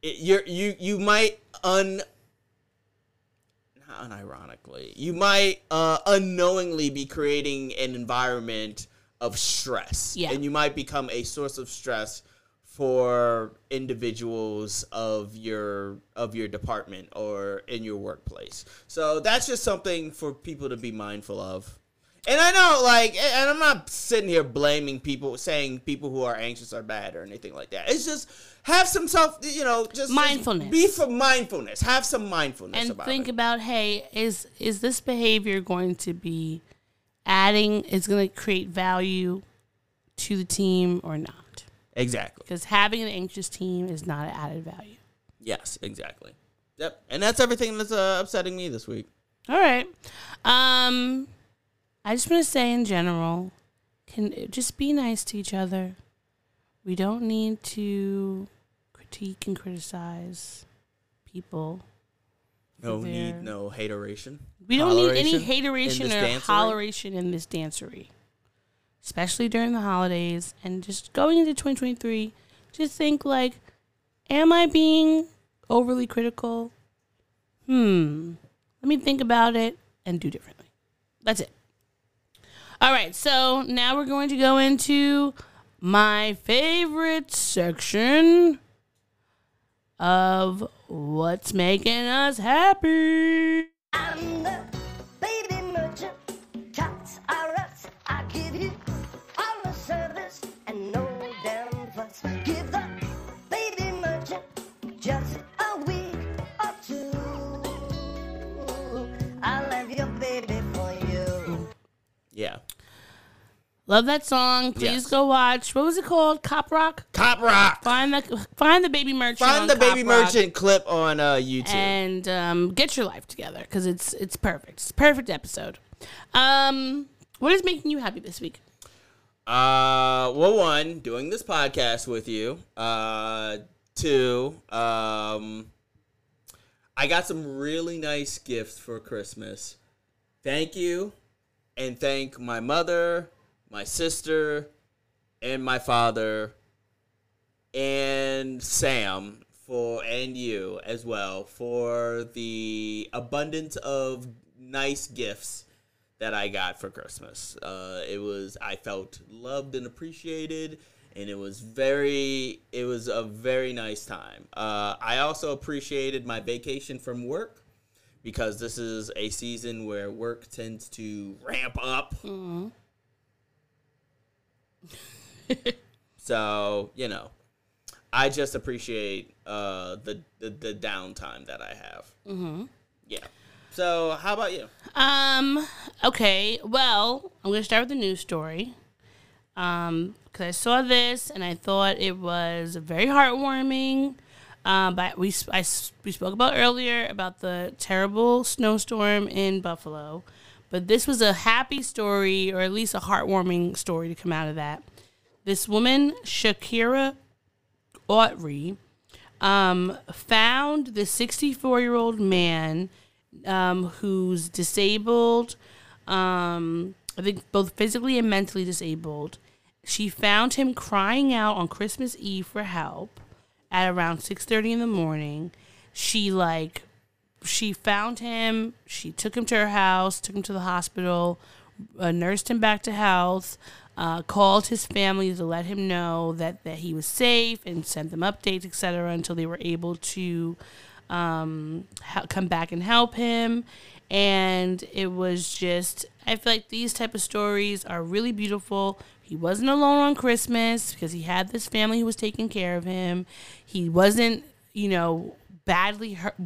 C: it, you're, you you might un not unironically you might uh, unknowingly be creating an environment of stress
D: Yeah.
C: and you might become a source of stress for individuals of your of your department or in your workplace so that's just something for people to be mindful of and I know, like, and I'm not sitting here blaming people, saying people who are anxious are bad or anything like that. It's just have some self, you know, just
D: Mindfulness.
C: Be for mindfulness. Have some mindfulness
D: and
C: about
D: think
C: it.
D: about hey is is this behavior going to be adding is going to create value to the team or not
C: exactly.
D: because having an anxious team is not an added value
C: Yes, exactly. Yep. And that's everything that's uh, upsetting me this week.
D: all right um i just want to say in general can just be nice to each other we don't need to critique and criticize people
C: No
D: There.
C: need, no hateration.
D: We don't need any hateration or holleration in this dancery, especially during the holidays and just going into 2023. Just think like, am I being overly critical? Hmm. Let me think about it and do differently. That's it. All right, so now we're going to go into my favorite section of what's making us happy.
B: I'm the baby merchant. Tots are us. I give you all the service and no damn fuss. Give the baby merchant
D: Love that song. Please
C: Yes.
D: go watch. What was it called? Cop Rock.
C: Cop Rock.
D: Find the find the baby merchant. on
C: Find the
D: Cop
C: baby
D: Rock
C: merchant clip on uh, YouTube.
D: and um, get your life together because it's it's perfect. It's a perfect episode. Um, what is making you happy this week?
C: Uh, well, one, doing this podcast with you. Uh, two, um, I got some really nice gifts for Christmas. Thank you, and thank my mother, my sister, and my father, and Sam for and you as well for the abundance of nice gifts that I got for Christmas. Uh, it was I felt loved and appreciated, and it was very it was a very nice time. Uh, I also appreciated my vacation from work because this is a season where work tends to ramp up. [laughs] so you know, I just appreciate uh, the, the the downtime that I have. Mm-hmm. Yeah. So how about you?
D: Um. Okay. Well, I'm gonna start with the news story. Um, because I saw this and I thought it was very heartwarming. Um, but we I we spoke about earlier about the terrible snowstorm in Buffalo, but this was a happy story or at least a heartwarming story to come out of that. This woman, Sha'Kyra Aughtry, um, found the 64 year old man um, who's disabled, um, I think both physically and mentally disabled. She found him crying out on Christmas Eve for help at around 6:30 in the morning. She like she found him, she took him to her house, took him to the hospital, uh, nursed him back to health, uh, called his family to let him know that, that he was safe and sent them updates, etc., until they were able to um, ha- come back and help him. And it was just, I feel like these type of stories are really beautiful. He wasn't alone on Christmas because he had this family who was taking care of him. He wasn't, you know, badly hurt,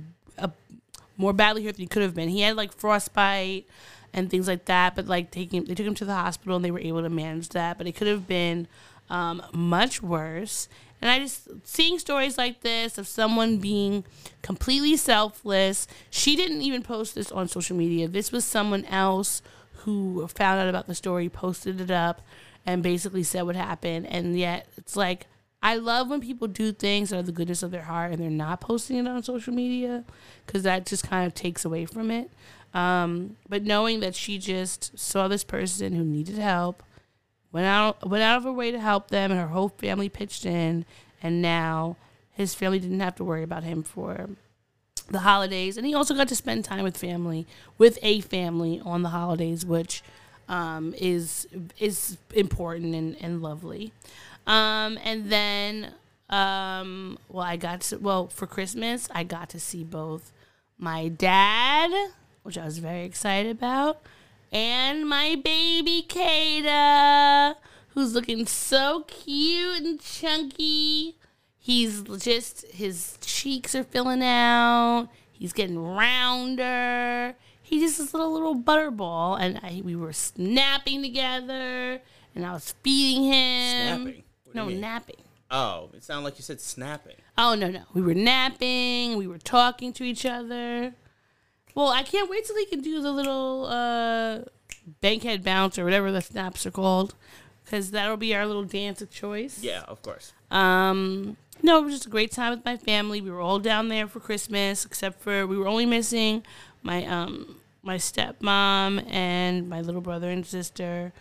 D: more badly hurt than he could have been. He had like frostbite and things like that, but like taking they took him to the hospital and they were able to manage that. But it could have been um, much worse. And I just seeing stories like this of someone being completely selfless. She didn't even post this on social media. This was someone else who found out about the story, posted it up, and basically said what happened. And yet it's like I love when people do things out of the goodness of their heart and they're not posting it on social media because that just kind of takes away from it. Um, but knowing that she just saw this person who needed help, went out went out of her way to help them, and her whole family pitched in, and now his family didn't have to worry about him for the holidays, and he also got to spend time with family, with a family on the holidays, which um, is is important and, and lovely. Um, and then, um, well, I got to well for Christmas, I got to see both my dad, which I was very excited about, and my baby Kata, who's looking so cute and chunky. He's just his cheeks are filling out. He's getting rounder. He's just this little little butterball, and I, we were snapping together, and I was feeding him.
C: Snapping? What do you
D: No,
C: mean?
D: napping.
C: Oh, it sounded like you said snapping.
D: Oh no no, we were napping. We were talking to each other. Well, I can't wait till he can do the little uh, bankhead bounce or whatever the snaps are called, because that'll be our little dance of choice.
C: Yeah, of course.
D: Um, no, it was just a great time with my family. We were all down there for Christmas, except for we were only missing my um my stepmom and my little brother and sister.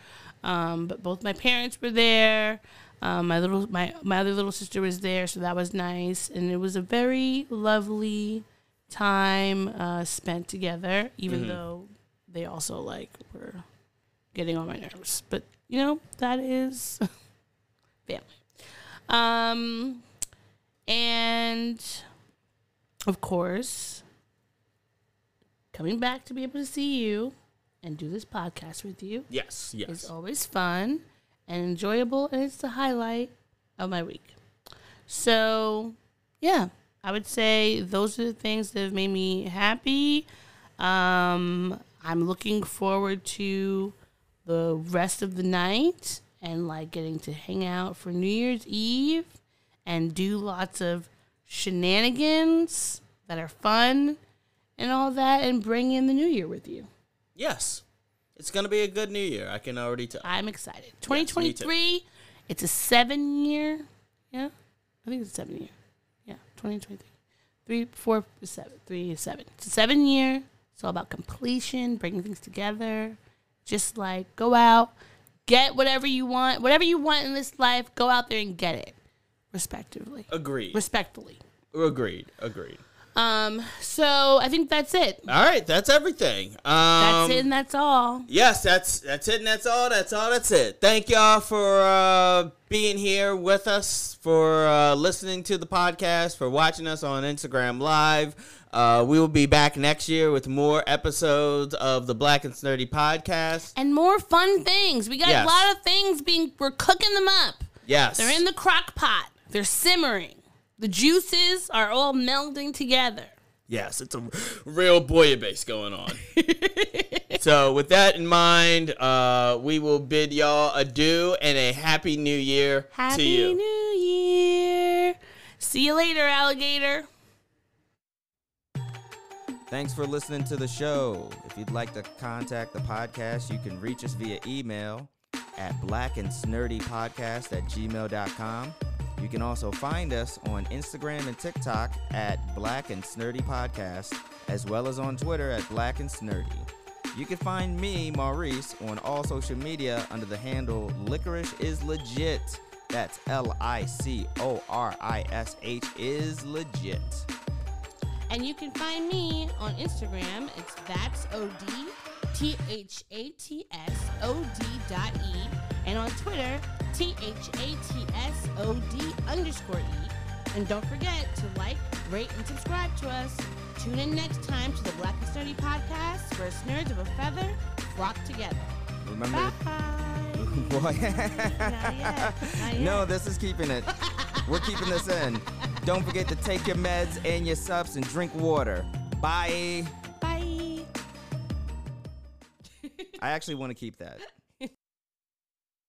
D: Um, but both my parents were there. Um, my little my my other little sister was there, so that was nice, and it was a very lovely time uh, spent together. Even though they also like were getting on my nerves, but you know that is [laughs] family. Um, and of course, coming back to be able to see you and do this podcast with you
C: Yes, yes.
D: is always fun and enjoyable, and it's the highlight of my week. So, yeah, I would say those are the things that have made me happy. Um, I'm looking forward to the rest of the night and like getting to hang out for New Year's Eve and do lots of shenanigans that are fun and all that and bring in the new year with you.
C: Yes. It's going to be a good new year. I can already tell.
D: I'm excited. 2023, it's a seven year. Yeah, I think it's a seven year. Yeah, 2023. Three, four, seven. Three, seven. It's a seven year. It's all about completion, bringing things together. Just like go out, get whatever you want. Whatever you want in this life, go out there and get it. Respectively.
C: Agreed.
D: Respectfully.
C: Agreed. Agreed.
D: Um, so I think that's it.
C: All right, that's everything. Um,
D: That's it and that's all.
C: Yes, that's that's it, and that's all. That's all. That's it. Thank y'all for uh, being here with us, for uh, listening to the podcast, for watching us on Instagram Live. Uh, we will be back next year with more episodes of the Black and Snerdy podcast.
D: And more fun things. We got
C: Yes.
D: a lot of things being we're cooking them up.
C: Yes,
D: They're in the crock pot. They're simmering. The juices are all melding together.
C: Yes, it's a real bouillabaisse going on. [laughs] so, with that in mind, uh, we will bid y'all adieu and a happy new year
D: Happy
C: to you.
D: Happy New Year. See you later, alligator.
A: Thanks for listening to the show. If you'd like to contact the podcast, you can reach us via email at blackandsnerdypodcast at gmail.com. You can also find us on Instagram and TikTok at Black and Snerdy Podcast, as well as on Twitter at Black and Snerdy. You can find me, Maurice, on all social media under the handle Licorish is Legit. That's L I C O R I S H is legit.
D: And you can find me on Instagram. It's that's od t h a t s o d dot e, and on Twitter t h a t s o d underscore e. And don't forget to like, rate, and subscribe to us. Tune in next time to the Black and Sturdy podcast, where nerds of a feather flock together.
A: Remember? [laughs] Boy.
D: Not yet. Not
A: no, this is keeping it. We're keeping this in. Don't forget to take your meds and your subs and drink water. Bye.
D: Bye.
A: I actually want to keep that.